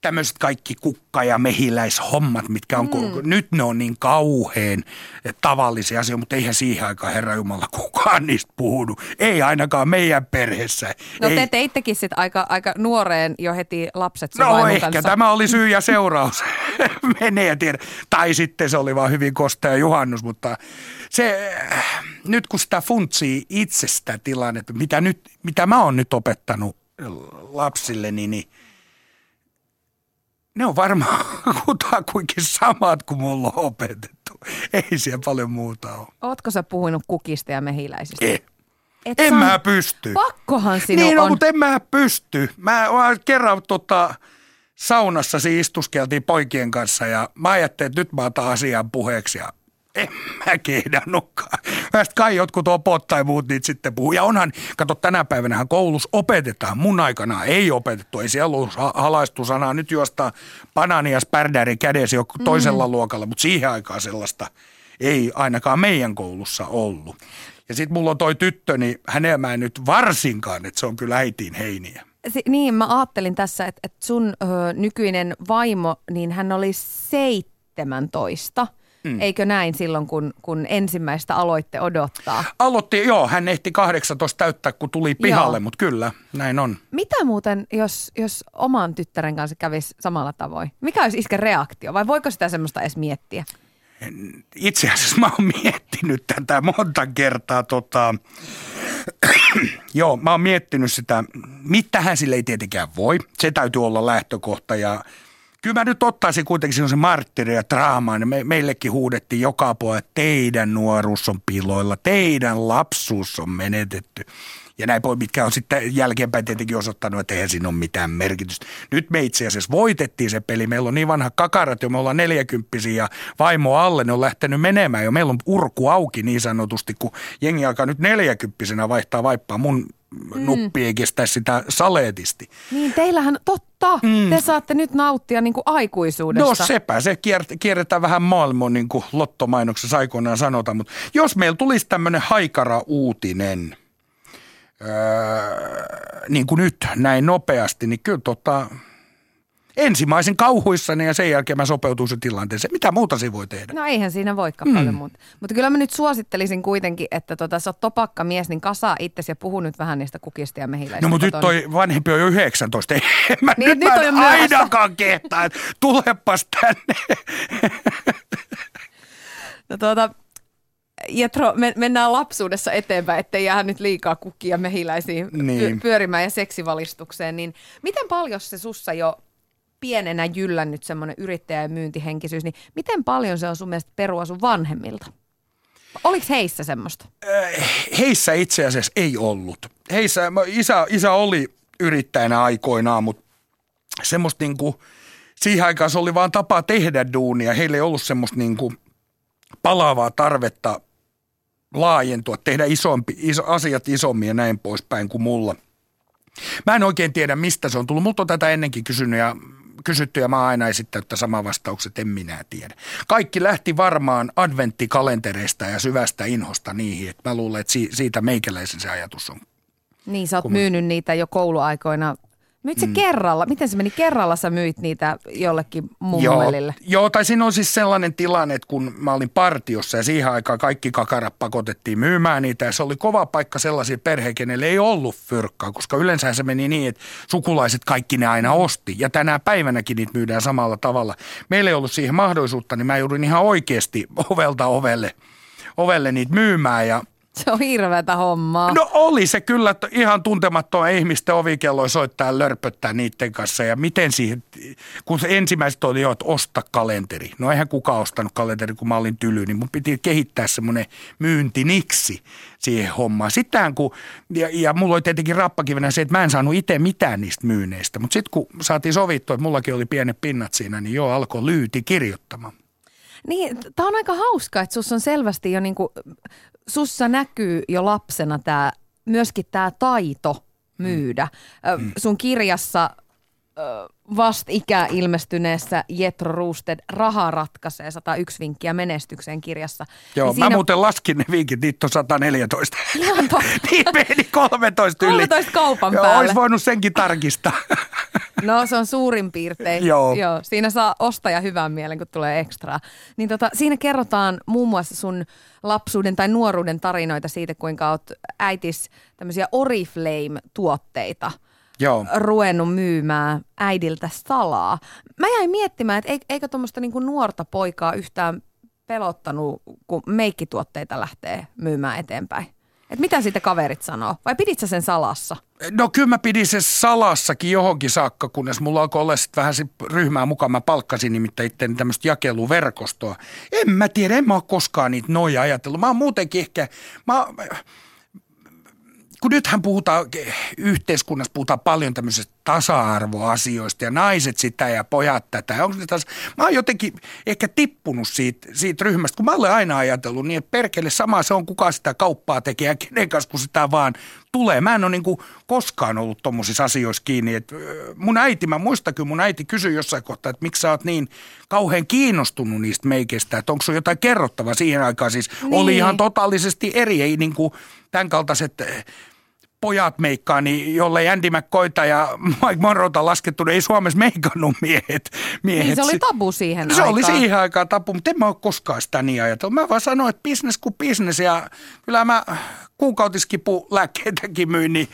tämmöiset kaikki kukka- ja mehiläishommat, mitkä on, mm. nyt ne on niin kauheen tavallisia asioita, mutta eihän siihen aikaan Herra Jumala kukaan niistä puhunut. Ei ainakaan meidän perheessä. No Ei. te teittekin sitten aika, aika nuoreen jo heti lapset No ehkä kanssa. tämä oli syy ja seuraus. Menee ja tiedä. Tai sitten se oli vaan hyvin kostea juhannus, mutta se, nyt kun sitä funtsii itsestä tilannetta, mitä, nyt, mitä mä oon nyt opettanut lapsille, niin, niin ne on varmaan kutakuinkin samat kuin mulla on opetettu. Ei siellä paljon muuta ole. Ootko sä puhunut kukista ja mehiläisistä? Eh. Et En mä pysty. Pakkohan sinun Niin, no, on. mutta en mä pysty. Mä mä kerran tota, saunassa siis istuskeltiin poikien kanssa ja mä ajattelin, että nyt mä otan asian puheeksi ja en mä kehdannutkaan. Sit kai jotkut opot tai muut niitä sitten puhuu. Ja onhan, kato tänä päivänä koulussa opetetaan. Mun aikana ei opetettu. Ei siellä ollut ha- halaistu sanaa. Nyt juostaa banaani ja spärdääri kädessä jo toisella luokalla, mutta siihen aikaan sellaista ei ainakaan meidän koulussa ollut. Ja sitten mulla on toi tyttö, niin hänellä mä en nyt varsinkaan, että se on kyllä äitiin heiniä. Si- niin, mä ajattelin tässä, että, että sun ö, nykyinen vaimo, niin hän oli 17. Mm. Eikö näin silloin, kun, kun ensimmäistä aloitte odottaa? Aloitti, joo, hän ehti 18 täyttää, kun tuli pihalle, mutta kyllä, näin on. Mitä muuten, jos, jos oman tyttären kanssa kävisi samalla tavoin? Mikä olisi iskän reaktio vai voiko sitä semmoista edes miettiä? Itse asiassa mä oon miettinyt tätä monta kertaa. Tota, joo, mä oon miettinyt sitä. Mitähän sille ei tietenkään voi. Se täytyy olla lähtökohta ja Kyllä mä nyt ottaisin kuitenkin semmoisen marttiri ja draaman. Me, meillekin huudettiin joka puolella, että teidän nuoruus on piloilla, teidän lapsuus on menetetty. Ja näin pois, mitkä on sitten jälkeenpäin tietenkin osoittanut, että eihän siinä ole mitään merkitystä. Nyt me itse asiassa voitettiin se peli. Meillä on niin vanha kakarat jo, me ollaan neljäkymppisiä ja vaimo alle, ne on lähtenyt menemään jo. Meillä on urku auki niin sanotusti, kun jengi alkaa nyt neljäkymppisenä vaihtaa vaippaa. Mun mm. nuppi ei kestä sitä saleetisti. Niin teillähän, totta, mm. te saatte nyt nauttia niin kuin aikuisuudesta. No sepä, se kier- kierretään vähän maailmaa niin kuin lottomainoksessa aikoinaan sanotaan, mutta jos meillä tulisi tämmöinen haikara uutinen, öö, niin kuin nyt näin nopeasti, niin kyllä tota, ensimmäisen kauhuissani ja sen jälkeen mä sopeutuisin tilanteeseen. Mitä muuta se voi tehdä? No eihän siinä voikaan mm. paljon muuta. Mutta kyllä mä nyt suosittelisin kuitenkin, että tota, sä oot topakka mies, niin kasaa itsesi ja puhu nyt vähän niistä kukista ja mehiläisistä. No mutta nyt toi vanhempi on jo 19. Ei, en mä, Niin, nyt, nyt mä en ainakaan kehtaa, että tulepas tänne. No tuota, Jetro, me, mennään lapsuudessa eteenpäin, ettei jää nyt liikaa kukkia mehiläisiin Niin. py- pyörimään ja seksivalistukseen. Niin miten paljon se sussa jo pienenä jyllännyt semmoinen yrittäjä- ja myyntihenkisyys, niin miten paljon se on sun mielestä perua sun vanhemmilta? Oliko heissä semmoista? Heissä itse asiassa ei ollut. Heissä, isä, isä oli yrittäjänä aikoinaan, mutta semmoista niinku, siihen aikaan se oli vaan tapa tehdä duunia. Heillä ei ollut semmoista niinku palaavaa tarvetta laajentua, tehdä isompi, iso, asiat isommin ja näin poispäin kuin mulla. Mä en oikein tiedä, mistä se on tullut. Multa on tätä ennenkin kysynyt ja kysytty ja mä oon aina esittänyt tätä samaa vastaukset, en minä tiedä. Kaikki lähti varmaan adventtikalentereista ja syvästä inhosta niihin. Et mä luulen, että si- siitä meikäläisen se ajatus on. Niin, sä oot Kun- myynyt niitä jo kouluaikoina. Myit se mm. kerralla? Miten se meni? Kerralla sä myit niitä jollekin Joo, mummovelille? joo, tai siinä on siis sellainen tilanne, että kun mä olin partiossa ja siihen aikaan kaikki kakarat pakotettiin myymään niitä ja se oli kova paikka sellaisia perheitä, kenelle ei ollut fyrkkaa, koska yleensä se meni niin, että sukulaiset kaikki ne aina osti ja tänä päivänäkin niitä myydään samalla tavalla. Meillä ei ollut siihen mahdollisuutta, niin mä joudun ihan oikeasti ovelta ovelle, ovelle niitä myymään ja Se on hirveätä hommaa. No oli se kyllä, että ihan tuntemattoman ihmisten ovikelloja soittaa lörpöttää niiden kanssa. Ja miten siihen, kun se ensimmäiset oli jo, että osta kalenteri. No eihän kukaan ostanut kalenteri, kun mä olin tyly, niin mun piti kehittää semmoinen myyntiniksi siihen hommaan. Sitten kun, ja, ja mulla oli tietenkin rappakivenä se, että mä en saanut itse mitään niistä myynneistä. Mutta sitten kun saatiin sovittua, että mullakin oli pienet pinnat siinä, niin joo, alkoi lyyti kirjoittamaan. Niin, tämä on aika hauska, että sus on selvästi jo niinku, sussa näkyy jo lapsena tää, myöskin tämä taito myydä. Mm. Sun kirjassa ö, vastikää ilmestyneessä Jetro Roosted Raha ratkaisee 101 vinkkiä menestykseen kirjassa. Joo, Niin mä muuten laskin ne vinkit, niitä on 114. Ihan niin meni 13 yli. 13 kaupan Joo, päälle. Olisi voinut senkin tarkistaa. No se on suurin piirtein. Joo. Joo. Siinä saa ostaja hyvän mielen, kun tulee ekstraa. Niin tota, siinä kerrotaan muun muassa sun lapsuuden tai nuoruuden tarinoita siitä, kuinka oot äitis tämmöisiä Oriflame-tuotteita Joo. ruvennut myymään äidiltä salaa. Mä jäin miettimään, että eik- eikö tuommoista niinku nuorta poikaa yhtään pelottanut, kun meikkituotteita lähtee myymään eteenpäin. Et mitä siitä kaverit sanoo? Vai pidit sä sen salassa? No kyllä mä pidin se salassakin johonkin saakka, kunnes mulla alkoi olla sitten vähän sit ryhmää mukaan. Mä palkkasin nimittäin itse tämmöistä jakeluverkostoa. En mä tiedä, en mä ole koskaan niitä noja ajatellut. Mä oon muutenkin ehkä, mä, kun nythän puhutaan, yhteiskunnassa puhutaan paljon tämmöisestä tasa-arvoasioista ja naiset sitä ja pojat tätä. Onko ne taas, mä oon jotenkin ehkä tippunut siitä, siitä ryhmästä, kun mä olen aina ajatellut niin, että perkele sama se on, kuka sitä kauppaa tekee ja kenen kanssa, kun sitä vaan tulee. Mä en ole niin koskaan ollut tommosissa asioissa kiinni. Et mun äiti, mä muistan kyllä, mun äiti kysyi jossain kohtaa, että miksi sä oot niin kauhean kiinnostunut niistä meikeistä, että onko sulla jotain kerrottavaa siihen aikaan. Siis niin. oli ihan totaalisesti eri, ei niin kuin tämän kaltaiset pojat meikkaa, niin jollei Andy McCoyta ja Mike Monrota laskettu, niin ei Suomessa meikannut miehet. miehet. Niin se oli tabu siihen se aikaan. oli siihen aikaan tapu, mutta en mä ole koskaan sitä niin ajatellut. Mä vaan sanoin, että business kuin business ja kyllä mä kuukautiskipu lääkkeitäkin myyn, niin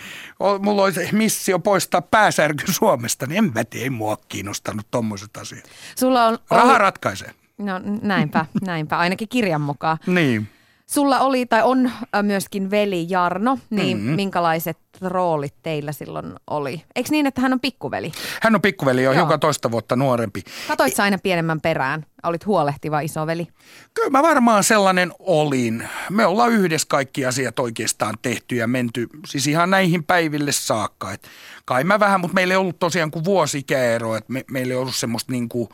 mulla olisi missio poistaa pääsärky Suomesta, niin en mä tiedä, ei mua kiinnostanut tommoset asiat. Sulla on, Raha oli, ratkaisee. no näinpä, näinpä, ainakin kirjan mukaan. Niin. Sulla oli tai on äh, myöskin veli Jarno, niin Mhm. mm-hmm. minkälaiset roolit teillä silloin oli? Eikö niin, että hän on pikkuveli? Hän on pikkuveli, jo joka toista vuotta nuorempi. Katoit sä aina pienemmän perään? Olit huolehtiva isoveli? Kyllä mä varmaan sellainen olin. Me ollaan yhdessä kaikki asiat oikeastaan tehty ja menty siis ihan näihin päiville saakka. Et kai mä vähän, mutta meillä ei ollut tosiaan kuin vuosi ikäero, että me, meillä ei ollut semmoista niin kuin,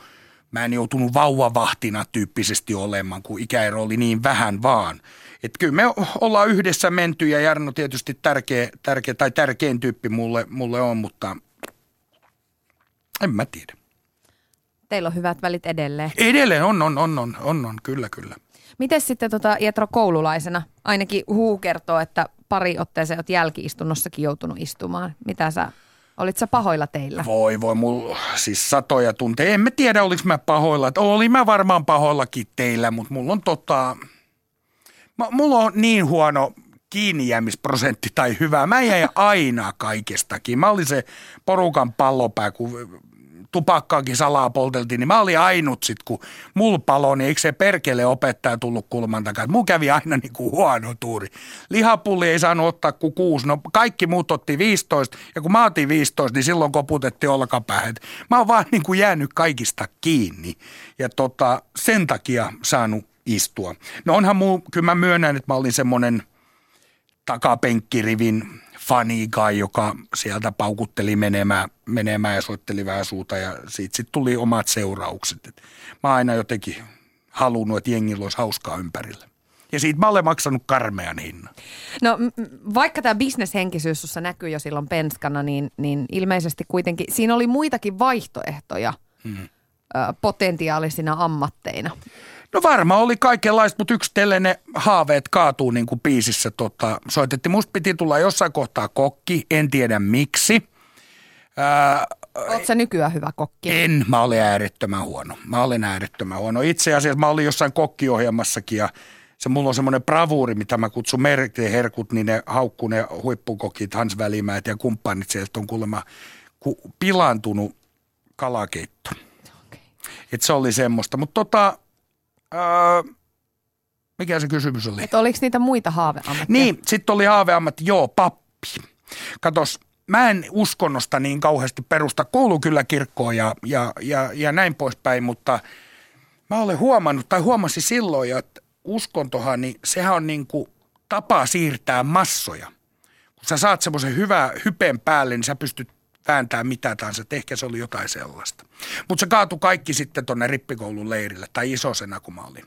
mä en joutunut vauvavahtina tyyppisesti olemaan, kun ikäero oli niin vähän vaan. Että kyllä me ollaan yhdessä menty ja Jarno tietysti tärkeä, tärkeä tai tärkein tyyppi mulle, mulle on, mutta en mä tiedä. Teillä on hyvät välit edelleen. Edelleen on, on, on, on, on, on kyllä, kyllä. Miten sitten tota, Jetro koululaisena? Ainakin huu kertoo, että pari otteeseen olet jälkiistunnossakin joutunut istumaan. Mitä sä, olit sä pahoilla teillä? Voi voi, mulla siis satoja tunteja. En mä tiedä, oliko mä pahoilla. Olin mä varmaan pahoillakin teillä, mutta mulla on tota... Mulla on niin huono kiinnijäämisprosentti tai hyvä. Mä jäin aina kaikestakin. Mä olin se porukan pallopää, kun tupakkaakin salaa polteltiin, niin mä olin ainut sit, kun mulla palo, niin eikö se perkele opettaja tullut kulman takaa. Mulla kävi aina niin kuin huono tuuri. Lihapulli ei saanut ottaa kuin kuusi. No kaikki muut otti 15 ja kun mä otin 15, niin silloin koputettiin olkapäähän. Mä oon vaan niin kuin jäänyt kaikista kiinni ja tota, sen takia saanut istua. No onhan muu, kyllä mä myönnän, että mä olin semmoinen takapenkkirivin funny guy, joka sieltä paukutteli menemään, menemään ja soitteli vähän suuta ja siitä sitten tuli omat seuraukset. Et mä oon aina jotenkin halunnut, että jengillä olisi hauskaa ympärillä. Ja siitä mä olen maksanut karmean hinnan. No vaikka tämä bisneshenkisyys sussa näkyy jo silloin penskana, niin, niin ilmeisesti kuitenkin siinä oli muitakin vaihtoehtoja hmm. potentiaalisina ammatteina. No varmaan oli kaikenlaista, mutta yksi ne haaveet kaatuu niin kuin biisissä. Tota, soitettiin, musta piti tulla jossain kohtaa kokki, en tiedä miksi. Oletko sä nykyään hyvä kokki? En, mä olen äärettömän huono. Mä olen äärettömän huono. Itse asiassa mä olin jossain kokkiohjelmassakin ja se mulla on semmoinen bravuuri, mitä mä kutsun herkut, niin ne haukkuu ne huippukokit, Hans Välimäät ja kumppanit sieltä on kuulemma ku, pilantunut kalakeitto. Okay. Et se oli semmoista. Mutta tota, Öö, mikä se kysymys oli? Että oliko niitä muita haaveammatteja? Niin, sitten oli haaveammatti, joo, pappi. Katos, mä en uskonnosta niin kauheasti perusta. Kuuluu kyllä kirkkoon ja, ja, ja, ja näin poispäin, mutta mä olen huomannut, tai huomasin silloin, että uskontohan, niin sehän on niin kuin tapa siirtää massoja. Kun sä saat semmoisen hyvän hypen päälle, niin sä pystyt vääntää mitä tahansa, että ehkä se oli jotain sellaista. Mutta se kaatui kaikki sitten tuonne rippikoulun leirille, tai isosena kun mä olin.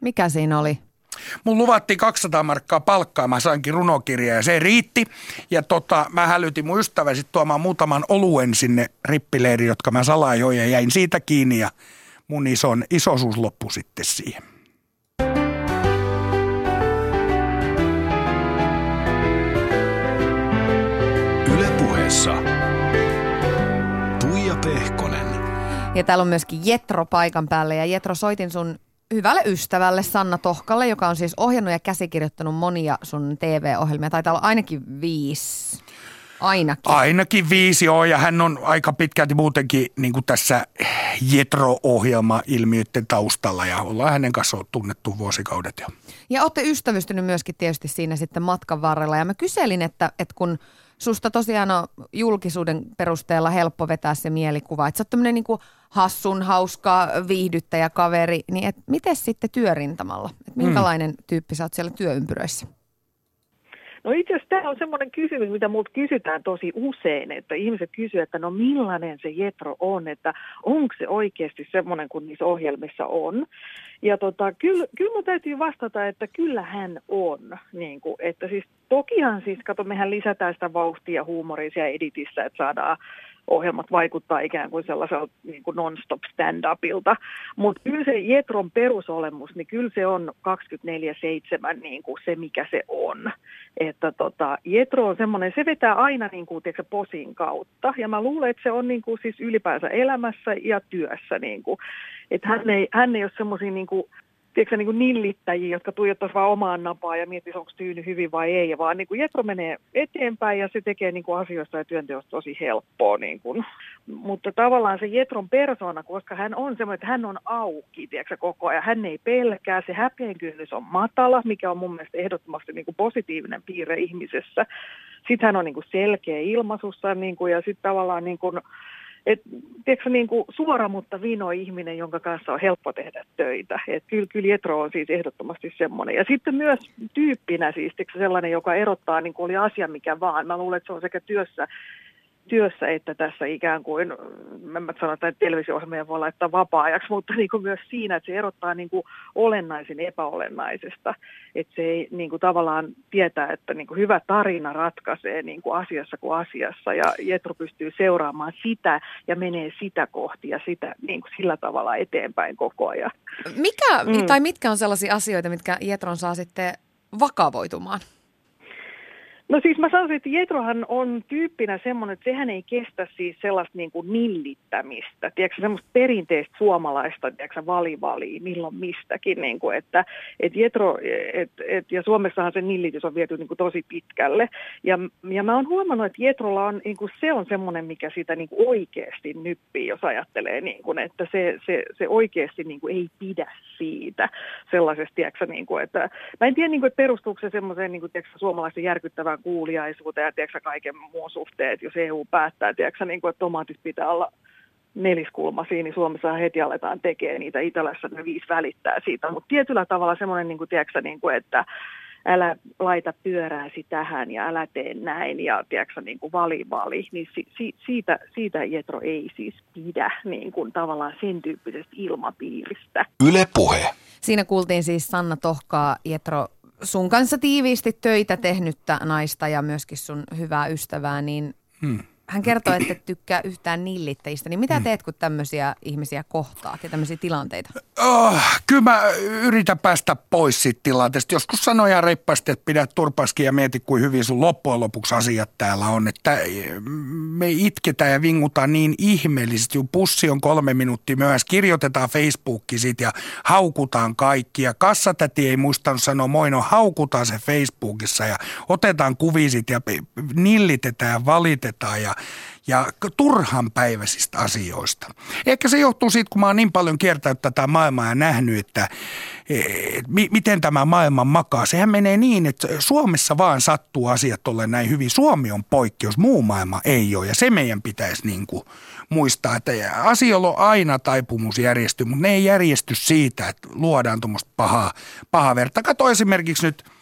Mikä siinä oli? Mun luvattiin 200 markkaa palkkaa, mä sainkin runokirja ja se riitti. Ja tota, mä hälytin mun ystävä sitten tuomaan muutaman oluen sinne rippileiriin, jotka mä salajoin ja jäin siitä kiinni ja mun ison, isosuus loppui sitten siihen. Puheessa Tuija Pehkonen. Ja täällä on myöskin Jetro paikan päällä ja Jetro soitin sun hyvälle ystävälle Sanna Tohkalle, joka on siis ohjannut ja käsikirjoittanut monia sun TV-ohjelmia. Taitaa olla ainakin viisi. Ainakin. Ainakin viisi on ja hän on aika pitkälti muutenkin niin kuin tässä Jetro-ohjelma-ilmiöiden taustalla ja ollaan hänen kanssaan tunnettu vuosikaudet jo. Ja olette ystävystynyt myöskin tietysti siinä sitten matkan varrella ja mä kyselin, että, että kun susta tosiaan on julkisuuden perusteella helppo vetää se mielikuva, että sä oot tämmöinen niin kuin hassun, hauska, viihdyttäjä kaveri, niin et miten sitten työrintamalla? Et minkälainen mm. tyyppi sä oot siellä työympyröissä? No itse asiassa tämä on semmoinen kysymys, mitä multa kysytään tosi usein, että ihmiset kysyvät, että no millainen se Jetro on, että onko se oikeasti semmoinen kuin niissä ohjelmissa on. Ja tota, kyllä, kyllä mun täytyy vastata, että kyllä hän on. Niin kuin, että siis, tokihan siis, kato, mehän lisätään sitä vauhtia huumorisia editissä, että saadaan ohjelmat vaikuttaa ikään kuin sellaiselta niin kuin non-stop stand-upilta. Mutta kyllä se Jetron perusolemus, niin kyllä se on 24-7 niin kuin se, mikä se on. Että tota, Jetro on semmoinen, se vetää aina niin kuin, tiedätkö, posin kautta. Ja mä luulen, että se on niin kuin, siis ylipäänsä elämässä ja työssä. Niin kuin, että hän ei, hän ei ole semmoisia niin kuin, tiedätkö, niin kuin nillittäjiä, jotka tuijottaisivat vain omaan napaan ja miettisivät, onko tyyny hyvin vai ei, vaan niin kuin Jetro menee eteenpäin ja se tekee niin kuin asioista ja työnteosta tosi helppoa. Niin kuin. Mutta tavallaan se Jetron persona, koska hän on semmoinen, että hän on auki tiedätkö, koko ajan, hän ei pelkää, se häpeän kynnys on matala, mikä on mun mielestä ehdottomasti niin kuin positiivinen piirre ihmisessä. Sitten hän on niin kuin selkeä ilmaisussa niin kuin, ja sitten tavallaan niin kuin, et, tiedätkö, niin kuin suora, mutta vino ihminen, jonka kanssa on helppo tehdä töitä. Et kyllä, kyllä Jetro on siis ehdottomasti semmoinen. Ja sitten myös tyyppinä siis tiedätkö, sellainen, joka erottaa, niin kuin oli asia mikä vaan. Mä luulen, että se on sekä työssä työssä, että tässä ikään kuin, mä en sano, että televisio-ohjelmia voi laittaa vapaa-ajaksi, mutta niin kuin myös siinä, että se erottaa niin kuin olennaisen epäolennaisesta. Että se ei niin kuin tavallaan tietää, että niin kuin hyvä tarina ratkaisee niin kuin asiassa kuin asiassa ja Jetro pystyy seuraamaan sitä ja menee sitä kohti ja sitä niin kuin sillä tavalla eteenpäin koko ajan. Mikä, mm. tai mitkä on sellaisia asioita, mitkä Jetron saa sitten vakavoitumaan? No siis mä sanoisin, että Jetrohan on tyyppinä semmoinen, että sehän ei kestä siis sellaista niin kuin nillittämistä, tiedätkö, semmoista perinteistä suomalaista, tiedätkö, valivali, milloin mistäkin, niin kuin, että et Jetro, et, et, ja Suomessahan se nillitys on viety niin kuin tosi pitkälle, ja, ja mä oon huomannut, että Jetrolla on, niin kuin, se on semmoinen, mikä sitä niin kuin oikeasti nyppii, jos ajattelee, niin kuin, että se, se, se oikeasti niin kuin ei pidä siitä sellaisesta, tiedätkö, niin kuin, että mä en tiedä, niin kuin, että perustuuko se semmoiseen niin kuin, tiedätkö, suomalaisen järkyttävään kuuliaisuuteen ja tiedätkö, kaiken muun suhteen, että jos EU päättää, tiedätkö, niin kuin, että tomaatit pitää olla neliskulmaisia, niin Suomessa heti aletaan tekemään niitä. Itälässä ne viisi välittää siitä, mutta tietyllä tavalla semmoinen, niin kuin, tiedätkö, niin kuin, että älä laita pyörääsi tähän ja älä tee näin ja tiedätkö, niin kuin vali vali, niin si, si, siitä, siitä Jetro ei siis pidä niin kuin tavallaan sen tyyppisestä ilmapiiristä. Yle Puhe. Siinä kuultiin siis Sanna Tohkaa, Jetro, sun kanssa tiiviisti töitä tehnyttä naista ja myöskin sun hyvää ystävää, niin hmm hän kertoo, että et tykkää yhtään nillittäjistä. Niin mitä teet, kun tämmöisiä ihmisiä kohtaat ja tämmöisiä tilanteita? Oh, kyllä mä yritän päästä pois siitä tilanteesta. Joskus sanoin ihan reippaasti, että pidä turpaskin ja mieti, kuin hyvin sun loppujen lopuksi asiat täällä on. Että me itketään ja vingutaan niin ihmeellisesti. Pussi on kolme minuuttia myös. Kirjoitetaan Facebookiin sit ja haukutaan kaikki. Ja kassatäti ei muistanut sanoa moi, no haukutaan se Facebookissa ja otetaan kuvisit ja nillitetään ja valitetaan ja ja turhan päiväisistä asioista. Ehkä se johtuu siitä, kun mä oon niin paljon kiertänyt tätä maailmaa ja nähnyt, että et, mi, miten tämä maailma makaa. Sehän menee niin, että Suomessa vaan sattuu asiat olla näin hyvin. Suomi on poikkeus, muu maailma ei ole ja se meidän pitäisi niin kuin muistaa, että asioilla on aina taipumus järjestyä, mutta ne ei järjesty siitä, että luodaan tuommoista pahaa, pahaa verta. Kato esimerkiksi nyt –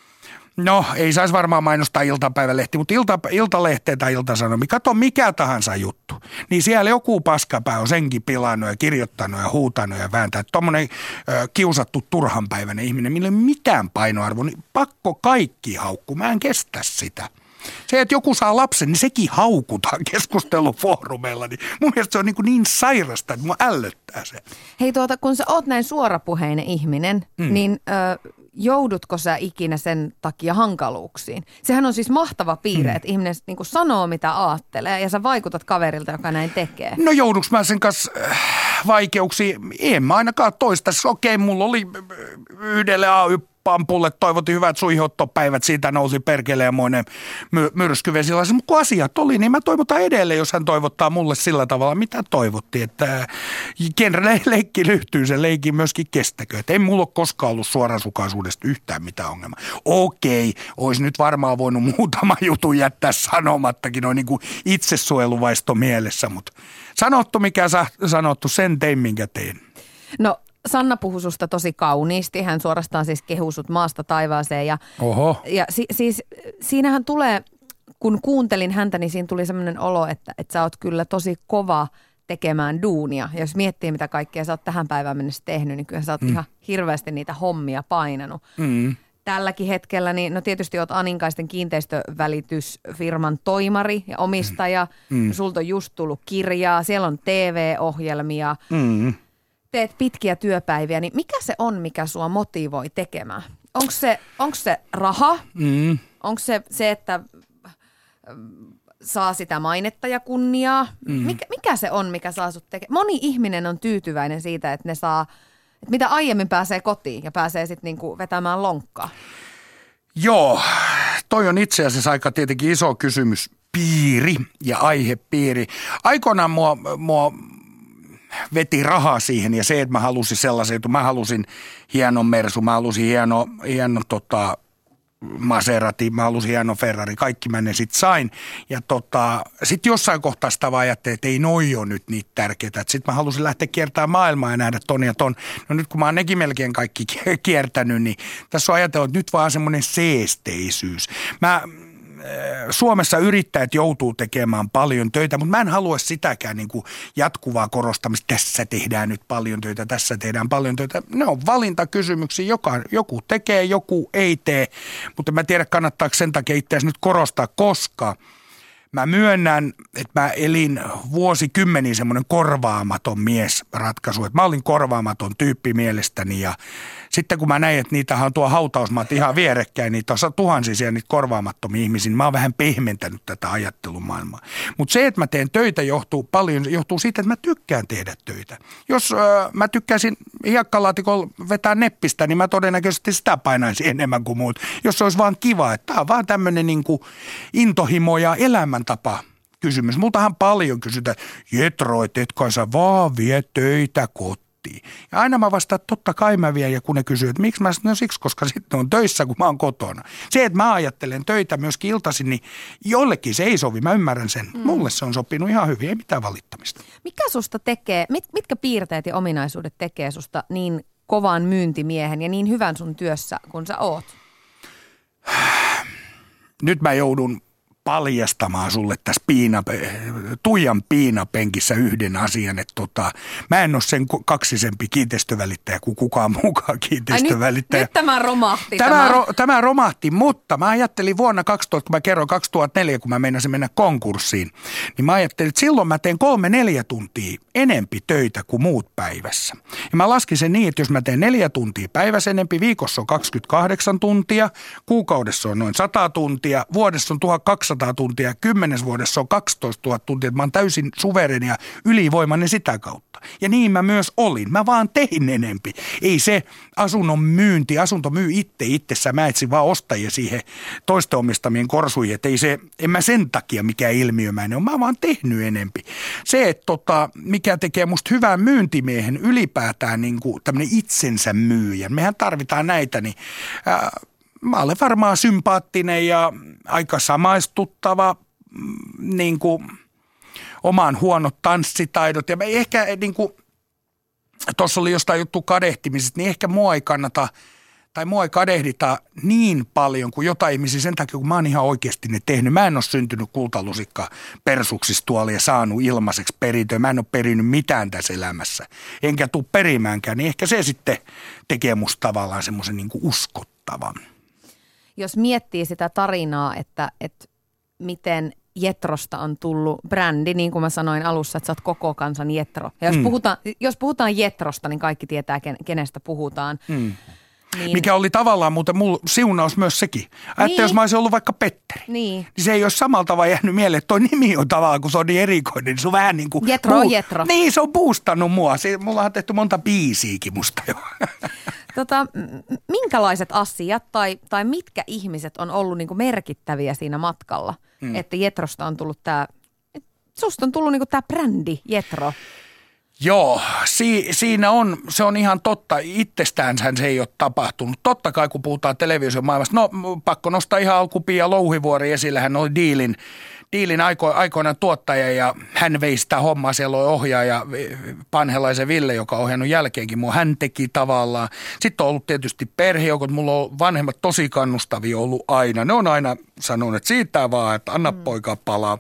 No, ei saisi varmaan mainostaa iltapäivälehti, mutta ilta, iltalehteä tai iltasanomi. Kato mikä tahansa juttu. Niin siellä joku paskapää on senkin pilannut ja kirjoittanut ja huutanut ja vääntää. Tuommoinen kiusattu turhanpäiväinen ihminen, millä ei mitään painoarvoa, niin pakko kaikki haukku. Mä en kestä sitä. Se, että joku saa lapsen, niin sekin haukutaan keskustelufoorumeilla. Niin mun mielestä se on niin, kuin niin sairasta, että mua ällöttää se. Hei tuota, kun sä oot näin suorapuheinen ihminen, mm. niin ö, joudutko sä ikinä sen takia hankaluuksiin? Sehän on siis mahtava piirre, mm. että ihminen niin kuin sanoo mitä ajattelee ja sä vaikutat kaverilta, joka näin tekee. No jouduks mä sen kanssa äh, vaikeuksiin? En mä ainakaan toista. Okei, mulla oli yhdelle AY Pampulle toivotti hyvät suihottopäivät, siitä nousi perkeleemoinen my- myrskyvesilaisen. Mutta kun asiat oli, niin mä toivotan edelleen, jos hän toivottaa mulle sillä tavalla, mitä toivotti. Että kenelle leikki lyhtyy, se leikki myöskin kestäkö. Että ei mulla ole koskaan ollut suorasukaisuudesta yhtään mitään ongelmaa. Okei, olisi nyt varmaan voinut muutama jutu jättää sanomattakin, noin niin kuin itsesuojeluvaisto mielessä, mutta sanottu mikä sa- sanottu, sen tein minkä tein. No Sanna puhui susta tosi kauniisti. Hän suorastaan siis kehusut maasta taivaaseen. Ja, Oho. ja si, siis siinähän tulee, kun kuuntelin häntä, niin siinä tuli sellainen olo, että, että sä oot kyllä tosi kova tekemään duunia. Ja jos miettii, mitä kaikkea sä oot tähän päivään mennessä tehnyt, niin kyllä sä oot mm. ihan hirveästi niitä hommia painanut. Mm. Tälläkin hetkellä, niin no tietysti oot Aninkaisten kiinteistövälitysfirman toimari ja omistaja. Mm. Sulta on just tullut kirjaa, siellä on TV-ohjelmia. Mm teet pitkiä työpäiviä, niin mikä se on, mikä sua motivoi tekemään? Onko se, onko se raha? Mm. Onko se se, että saa sitä mainetta ja kunniaa? Mm. Mikä, mikä se on, mikä saa sut tekemään? Moni ihminen on tyytyväinen siitä, että ne saa, että mitä aiemmin pääsee kotiin ja pääsee sitten niinku vetämään lonkkaa. Joo, toi on itse asiassa aika tietenkin iso kysymys piiri ja aihepiiri. Aikoinaan mua, mua veti rahaa siihen ja se, että mä halusin sellaisen, että mä halusin hienon Mersu, mä halusin hieno, hieno tota, Maserati, mä halusin hieno Ferrari, kaikki mä ne sitten sain. Ja tota, sitten jossain kohtaa sitä vaan ajattelin, että ei noi ole nyt niitä tärkeitä. Sitten mä halusin lähteä kiertämään maailmaa ja nähdä ton ja ton. No nyt kun mä oon nekin melkein kaikki kiertänyt, niin tässä on ajatellut, että nyt vaan semmoinen seesteisyys. Mä, Suomessa yrittäjät joutuu tekemään paljon töitä, mutta mä en halua sitäkään niin kuin jatkuvaa korostamista. Tässä tehdään nyt paljon töitä, tässä tehdään paljon töitä. Ne on valintakysymyksiä. Joka, joku tekee, joku ei tee, mutta mä tiedän kannattaako sen takia itse nyt korostaa, koska – Mä myönnän, että mä elin vuosikymmeniä semmoinen korvaamaton mies ratkaisu. Että mä olin korvaamaton tyyppi mielestäni ja sitten kun mä näin, että niitä on tuo hautausmaat ihan vierekkäin, niin tuossa tuhansisia siellä niitä korvaamattomia ihmisiä, niin mä oon vähän pehmentänyt tätä ajattelumaailmaa. Mutta se, että mä teen töitä johtuu paljon, johtuu siitä, että mä tykkään tehdä töitä. Jos äh, mä tykkäisin hiekkalaatikolla vetää neppistä, niin mä todennäköisesti sitä painaisin enemmän kuin muut. Jos se olisi vaan kiva, että tämä on vaan tämmöinen niin intohimo ja elämäntapa kysymys. Multahan paljon kysytään, Jetro, et etkö sä vaan vie töitä kotiin? Ja aina mä vastaan, että totta kai mä vien, ja kun ne kysyy, että miksi mä sanon, no siksi, koska sitten on töissä, kun mä oon kotona. Se, että mä ajattelen töitä myöskin iltaisin, niin jollekin se ei sovi, mä ymmärrän sen. Mm. Mulle se on sopinut ihan hyvin, ei mitään valittamista. Mikä susta tekee, mit, mitkä piirteet ja ominaisuudet tekee susta niin kovan myyntimiehen ja niin hyvän sun työssä, kun sä oot? Nyt mä joudun paljastamaan sulle tässä piina, Tuijan piinapenkissä yhden asian, että tota, mä en ole sen kaksisempi kiinteistövälittäjä kuin kukaan muukaan kiinteistövälittäjä. Ai nyt, nyt tämä romahti. Tämä, tämä. Ro, tämä romahti, mutta mä ajattelin vuonna 2000, kun mä kerroin 2004, kun mä meinasin mennä konkurssiin, niin mä ajattelin, että silloin mä teen kolme neljä tuntia enempi töitä kuin muut päivässä. Ja mä laskin sen niin, että jos mä teen neljä tuntia päivässä enempi, viikossa on 28 tuntia, kuukaudessa on noin 100 tuntia, vuodessa on 1200 200 tuntia, kymmenes vuodessa on 12 000 tuntia, että mä oon täysin suvereni ja ylivoimainen sitä kautta. Ja niin mä myös olin. Mä vaan tein enempi. Ei se asunnon myynti, asunto myy itse itsessä. Mä etsin vaan ostajia siihen toisten omistamien korsuihin. Että ei se, en mä sen takia mikä ilmiömäinen ole. Mä vaan tehnyt enempi. Se, että tota, mikä tekee musta hyvän myyntimiehen ylipäätään niin kuin tämmöinen itsensä myyjän. Mehän tarvitaan näitä, niin ää, mä olen varmaan sympaattinen ja aika samaistuttava mm, niin kuin, omaan huonot tanssitaidot. Ja ehkä niin kuin, tuossa oli jostain juttu kadehtimisesta, niin ehkä mua ei kannata tai mua ei kadehdita niin paljon kuin jotain ihmisiä sen takia, kun mä oon ihan oikeasti ne tehnyt. Mä en ole syntynyt kultalusikka persuksista tuolla ja saanut ilmaiseksi perintöä. Mä en ole perinyt mitään tässä elämässä. Enkä tuu perimäänkään, niin ehkä se sitten tekee musta tavallaan semmoisen niin uskottavan jos miettii sitä tarinaa, että, että miten Jetrosta on tullut brändi, niin kuin mä sanoin alussa, että sä oot koko kansan Jetro. Ja jos, mm. puhutaan, jos puhutaan Jetrosta, niin kaikki tietää, kenestä puhutaan. Mm. Niin. Mikä oli tavallaan muuten mulla siunaus myös sekin. Että niin. jos mä olisin ollut vaikka Petteri, niin. niin se ei ole samalla tavalla jäänyt mieleen, että toi nimi on tavallaan, kun se on niin erikoinen, niin se on vähän niin kuin... Jetro on Jetro. Niin, se on boostannut mua. Se, mulla on tehty monta biisiäkin musta jo. Tota, minkälaiset asiat tai, tai mitkä ihmiset on ollut niin kuin merkittäviä siinä matkalla, mm. että Jetrosta on tullut tämä, susta on tullut niin tämä brändi Jetro? Joo, si, siinä on, se on ihan totta. Itsestäänhän se ei ole tapahtunut. Totta kai kun puhutaan televisiomaailmasta, no pakko nostaa ihan alkupia ja Louhivuori esille. Hän oli diilin, diilin aiko, aikoinaan tuottaja ja hän vei sitä hommaa. Siellä oli ohjaaja Panhelaisen Ville, joka on ohjannut jälkeenkin. Mua hän teki tavallaan. Sitten on ollut tietysti perhejoukot. Mulla on vanhemmat tosi kannustavia ollut aina. Ne on aina sanonut, että siitä vaan, että anna mm. poika palaa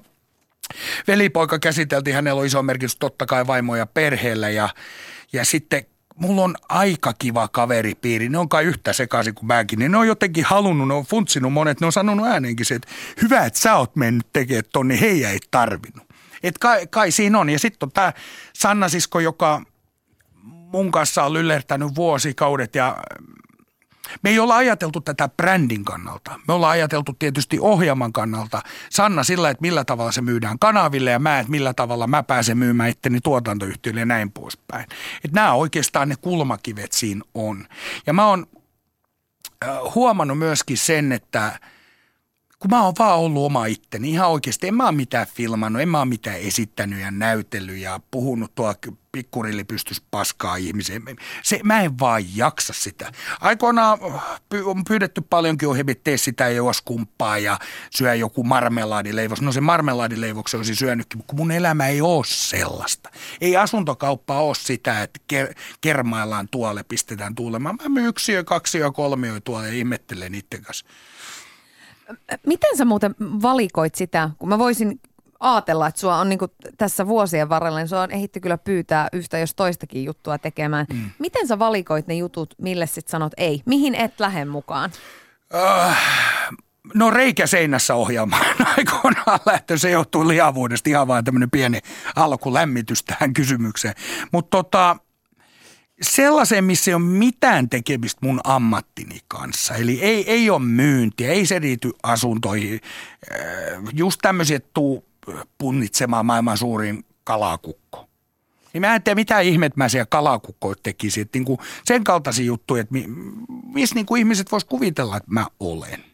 Velipoika käsiteltiin, hänellä on iso merkitys totta kai vaimoja perheellä ja, ja sitten mulla on aika kiva kaveripiiri. Ne on kai yhtä sekaisin kuin mäkin. Niin ne on jotenkin halunnut, ne on funtsinut monet, ne on sanonut ääneenkin se, että hyvä, että sä oot mennyt tekemään ton, niin heidän ei tarvinnut. Et kai, kai siinä on. Ja sitten on tämä Sanna Sisko, joka mun kanssa on lyllertänyt vuosikaudet ja me ei olla ajateltu tätä brändin kannalta. Me ollaan ajateltu tietysti ohjelman kannalta. Sanna sillä, että millä tavalla se myydään kanaville ja mä, että millä tavalla mä pääsen myymään itteni tuotantoyhtiölle ja näin poispäin. Että nämä oikeastaan ne kulmakivet siinä on. Ja mä oon huomannut myöskin sen, että – kun mä oon vaan ollut oma itteni ihan oikeasti. En mä oon mitään filmannut, en mä oon mitään esittänyt ja näytellyt ja puhunut tuo pikkurilli pystys paskaa ihmiseen. Se, mä en vaan jaksa sitä. Aikoinaan on pyydetty paljonkin ohjelmia, tee sitä ja juos kumppaa ja syö joku marmelaadileivos. No se marmelaadileivoksen olisi syönytkin, mutta mun elämä ei ole sellaista. Ei asuntokauppa ole sitä, että ker- kermaillaan tuolle, pistetään tuulemaan. Mä myyn yksiö, kaksi ja kolmio tuolla ja ihmettelen itse kanssa. Miten sä muuten valikoit sitä, kun mä voisin ajatella, että sua on niin tässä vuosien varrella, niin sua on ehitty kyllä pyytää yhtä jos toistakin juttua tekemään. Mm. Miten sä valikoit ne jutut, mille sit sanot ei? Mihin et lähde mukaan? Uh, No reikä seinässä ohjelmaan aikoinaan lähtö. Se johtuu lihavuudesta ihan vain tämmöinen pieni alkulämmitys tähän kysymykseen. Mutta tota, sellaiseen, missä ei ole mitään tekemistä mun ammattini kanssa. Eli ei, ei ole myyntiä, ei se liity asuntoihin. Äh, Just tämmöisiä, että tuu punnitsemaan maailman suurin kalakukko. Niin mä en tiedä, mitä ihmet mä siellä kalakukkoja tekisin. Niin kuin sen kaltaisia juttuja, että mi, missä niin kuin ihmiset vois kuvitella, että mä olen.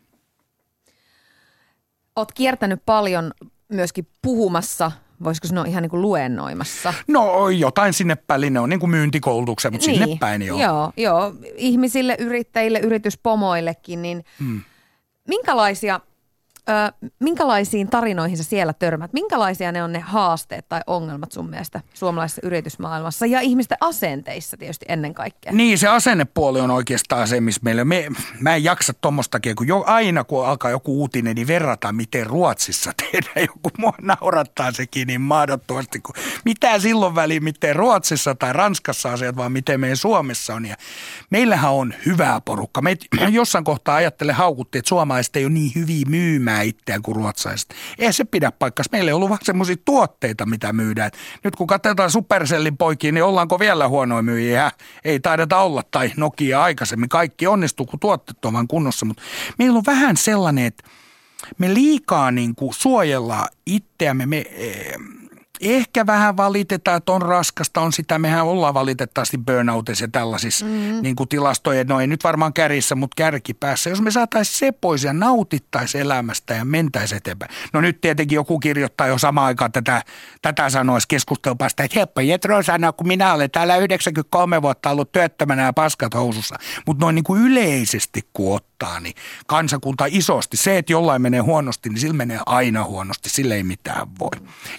Oot kiertänyt paljon myöskin puhumassa, voisiko sanoa ihan niin kuin luennoimassa. No jotain sinne päin, ne on niin kuin myyntikoulutuksen, mutta sinne päin joo. Joo, joo. Ihmisille, yrittäjille, yrityspomoillekin, niin hmm. minkälaisia Ö, minkälaisiin tarinoihin sä siellä törmät? Minkälaisia ne on ne haasteet tai ongelmat sun mielestä suomalaisessa yritysmaailmassa ja ihmisten asenteissa tietysti ennen kaikkea? Niin, se asennepuoli on oikeastaan se, missä meillä, me, mä en jaksa tuommoistakin, kun jo, aina kun alkaa joku uutinen, niin verrataan, miten Ruotsissa tehdään. Joku mua naurattaa sekin niin mahdottomasti, kun mitä silloin väliin, miten Ruotsissa tai Ranskassa asiat, vaan miten meidän Suomessa on. Ja meillähän on hyvää porukka. Me jossain kohtaa ajattelen haukuttiin, että suomalaiset ei ole niin hyviä myymään myymään itseään kuin ruotsalaiset. Ei se pidä paikkaa. Meillä ei ollut vaan semmoisia tuotteita, mitä myydään. Nyt kun katsotaan Supercellin poikia, niin ollaanko vielä huonoja myyjiä? Ei taideta olla, tai Nokia aikaisemmin. Kaikki onnistuu, kun tuotteet on vaan kunnossa. Mutta meillä on vähän sellainen, että me liikaa niin kuin suojellaan itseämme. Me, ehkä vähän valitetaan, että on raskasta, on sitä, mehän ollaan valitettavasti burnoutissa ja tällaisissa mm-hmm. niin kuin tilastojen, no ei nyt varmaan kärissä, mutta kärkipäässä. Jos me saataisiin se pois ja nautittaisiin elämästä ja mentäisiin eteenpäin. No nyt tietenkin joku kirjoittaa jo samaan aikaan tätä, tätä sanoisi keskustelupasta, että heppa Jetro sanoo, kun minä olen täällä 93 vuotta ollut työttömänä ja paskat housussa. Mutta noin niin kuin yleisesti kun ottaa, niin kansakunta isosti, se, että jollain menee huonosti, niin sillä menee aina huonosti, sille ei mitään voi.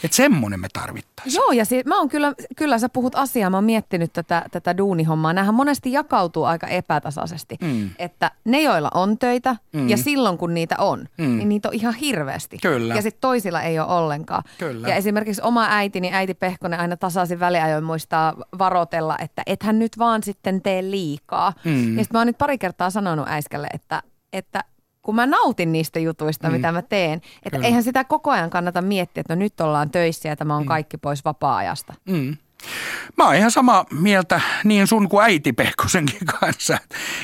Että semmoinen me tarvittaisiin. Joo, ja si- mä oon kyllä, kyllä sä puhut asiaa, mä oon miettinyt tätä, tätä duunihommaa. Nämähän monesti jakautuu aika epätasaisesti, mm. että ne, joilla on töitä, mm. ja silloin kun niitä on, mm. niin niitä on ihan hirveästi. Kyllä. Ja sitten toisilla ei ole ollenkaan. Kyllä. Ja esimerkiksi oma äitini, äiti Pehkonen, aina tasaisin väliajoin muistaa varotella, että ethän nyt vaan sitten tee liikaa. Mm. Ja sitten mä oon nyt pari kertaa sanonut äiskälle, että, että kun mä nautin niistä jutuista, mm. mitä mä teen. Että Kyllä. eihän sitä koko ajan kannata miettiä, että no nyt ollaan töissä ja tämä on mm. kaikki pois vapaa-ajasta. Mm. Mä oon ihan samaa mieltä niin sun kuin äiti Pehkosenkin kanssa.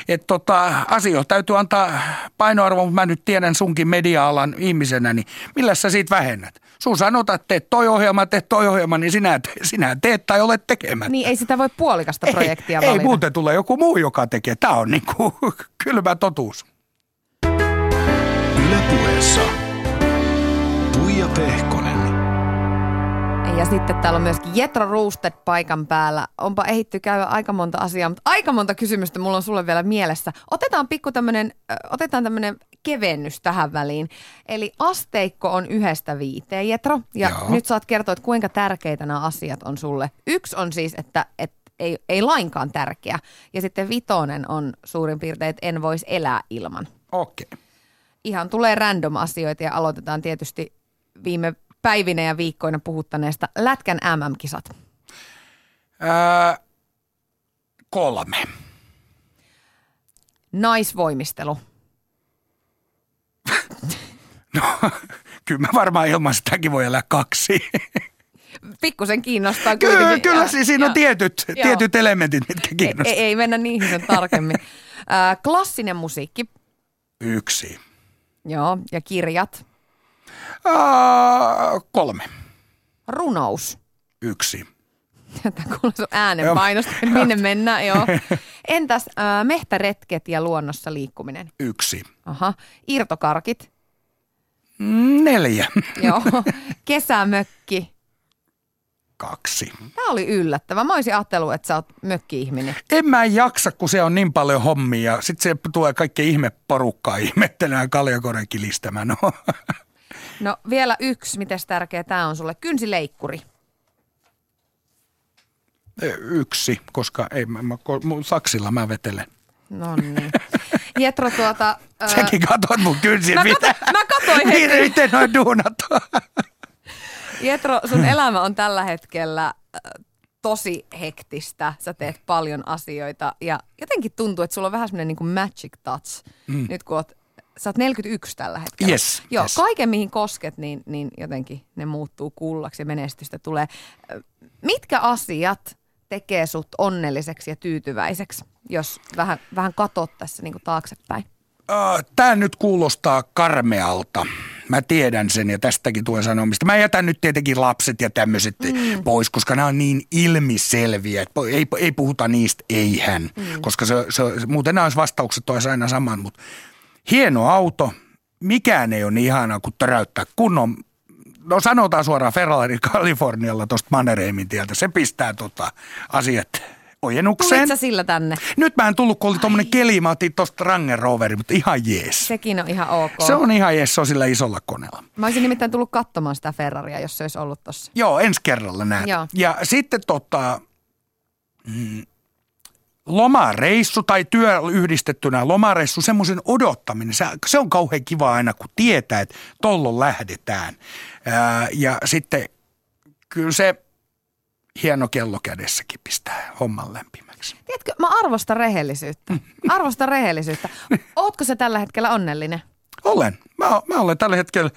Että tota, asioita täytyy antaa painoarvo, mutta mä nyt tiedän sunkin media-alan ihmisenä, niin millä sä siitä vähennät? Sun sanotaan, että teet toi ohjelma, teet toi ohjelma, niin sinä, sinä teet tai olet tekemättä. Niin ei sitä voi puolikasta projektia ei, valita. Ei muuten tule joku muu, joka tekee. Tämä on niin kuin kylmä totuus. Ylepuheessa Tuija Pehkonen. Ja sitten täällä on myöskin Jetro Roosted paikan päällä. Onpa ehitty käydä aika monta asiaa, mutta aika monta kysymystä mulla on sulle vielä mielessä. Otetaan pikku tämmönen, otetaan tämmönen kevennys tähän väliin. Eli asteikko on yhdestä viiteen, Jetro. Ja Joo. nyt saat kertoa, että kuinka tärkeitä nämä asiat on sulle. Yksi on siis, että, että ei, ei lainkaan tärkeä. Ja sitten vitonen on suurin piirtein, että en voisi elää ilman. Okei. Okay ihan tulee random asioita ja aloitetaan tietysti viime päivinä ja viikkoina puhuttaneesta Lätkän MM-kisat. Öö, kolme. Naisvoimistelu. no, kyllä mä varmaan ilman sitäkin voi elää kaksi. Pikkusen kiinnostaa kyllä, kuitenkin. Kyllä, ja, siinä on tietyt, tietyt elementit, mitkä kiinnostaa. Ei, ei mennä niihin sen tarkemmin. Äh, klassinen musiikki. Yksi. Joo, ja kirjat? Uh, kolme. Runous? Yksi. Tätä kuuluu sun äänenpainosta, minne mennään, joo. Entäs äh, mehtäretket ja luonnossa liikkuminen? Yksi. Aha. Irtokarkit? Neljä. joo. Kesämökki? Kaksi. Tämä oli yllättävä. Mä olisin ajatellut, että sä oot mökki-ihminen. En mä jaksa, kun se on niin paljon hommia. Sitten se tulee kaikki ihme porukkaa ihmettelemään kaljakorenkin listämään. No. no vielä yksi, miten tärkeä tämä on sulle. Kynsileikkuri. Yksi, koska ei, mä, mä, saksilla mä vetelen. No niin. Jetro tuota... Säkin katot mun kynsin. Mä, kato, mä katoin heti. Miten noin duunat Jetro, sun elämä on tällä hetkellä äh, tosi hektistä. Sä teet paljon asioita ja jotenkin tuntuu, että sulla on vähän semmoinen niin kuin magic touch. Mm. Nyt kun oot sä oot 41 tällä hetkellä. Yes, Joo, yes. kaiken mihin kosket, niin, niin jotenkin ne muuttuu kullaksi ja menestystä tulee. Ö, Mitkä asiat tekee sut onnelliseksi ja tyytyväiseksi, jos vähän, vähän katot tässä niin taaksepäin? Tämä nyt kuulostaa karmealta. Mä tiedän sen ja tästäkin tulee sanomista. Mä jätän nyt tietenkin lapset ja tämmöiset mm. pois, koska nämä on niin ilmiselviä. että Ei, ei puhuta niistä eihän, mm. koska se, se, muuten nämä olisi vastaukset olisi aina saman. Mutta hieno auto, mikään ei ole niin ihanaa kuin töräyttää kunnon No sanotaan suoraan Ferrari Kalifornialla tuosta Mannerheimin tieltä. Se pistää tota asiat ojennukseen. Tulit sä sillä tänne? Nyt mä en tullut, kun oli tommonen keli, mä otin tosta Range Roveri, mutta ihan jees. Sekin on ihan ok. Se on ihan jees, se on sillä isolla koneella. Mä olisin nimittäin tullut katsomaan sitä Ferraria, jos se olisi ollut tossa. Joo, ensi kerralla näet. Joo. Ja sitten tota, mm, lomareissu tai työ yhdistettynä lomareissu, semmoisen odottaminen, se, se on kauhean kiva aina, kun tietää, että tollon lähdetään. Ää, ja sitten kyllä se hieno kello kädessäkin pistää homman lämpimäksi. Tiedätkö, mä arvostan rehellisyyttä. Arvostan rehellisyyttä. Ootko se tällä hetkellä onnellinen? Olen. Mä, mä olen tällä hetkellä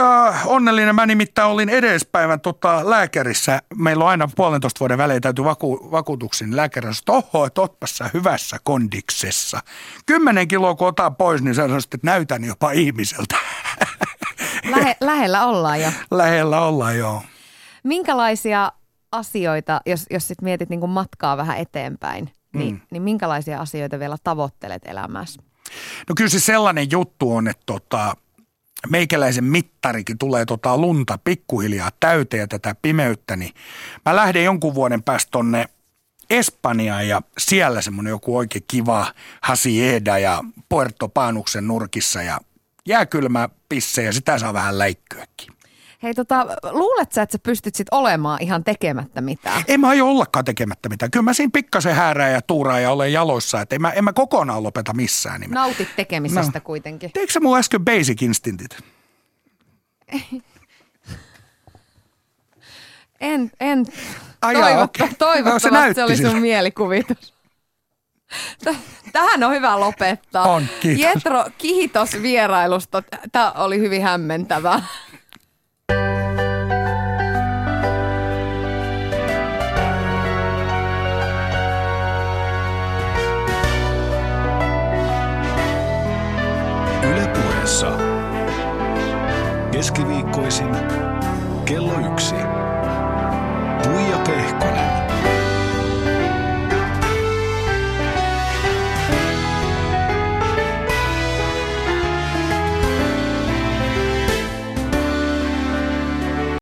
äh, onnellinen. Mä nimittäin olin edespäivän tota, lääkärissä. Meillä on aina puolentoista vuoden välein täytyy vaku, vakuutuksen lääkärissä. Oho, että hyvässä kondiksessa. Kymmenen kiloa kun otan pois, niin sä sanoisit, että näytän jopa ihmiseltä. Lähe, lähellä ollaan jo. Lähellä ollaan, joo. Minkälaisia asioita, jos, jos sit mietit niin kuin matkaa vähän eteenpäin, niin, mm. niin minkälaisia asioita vielä tavoittelet elämässä? No kyllä se sellainen juttu on, että tota, meikäläisen mittarikin tulee tota lunta pikkuhiljaa täyteen ja tätä pimeyttä, niin mä lähden jonkun vuoden päästä tonne Espanjaan ja siellä semmoinen joku oikein kiva Hasieda ja Puerto Panuksen nurkissa ja jääkylmä pisse ja sitä saa vähän läikkyäkin. Hei tota, luulet sä, että sä pystyt sit olemaan ihan tekemättä mitään? En mä aio ollakaan tekemättä mitään. Kyllä mä siinä pikkasen häärää ja tuuraa ja olen jaloissa, että en mä, en mä kokonaan lopeta missään. Niin mä... Nautit tekemisestä No. kuitenkin. Teikö sä mun äsken basic instinctit? En, en Ai jaa, toivotta, okei. toivottavasti No, se se oli sun siltä. mielikuvitus. Tähän on hyvä lopettaa. On, kiitos. Jetro, kiitos vierailusta. Tämä oli hyvin hämmentävää. kanssa. Keskiviikkoisin kello yksi. Puija Pehkonen.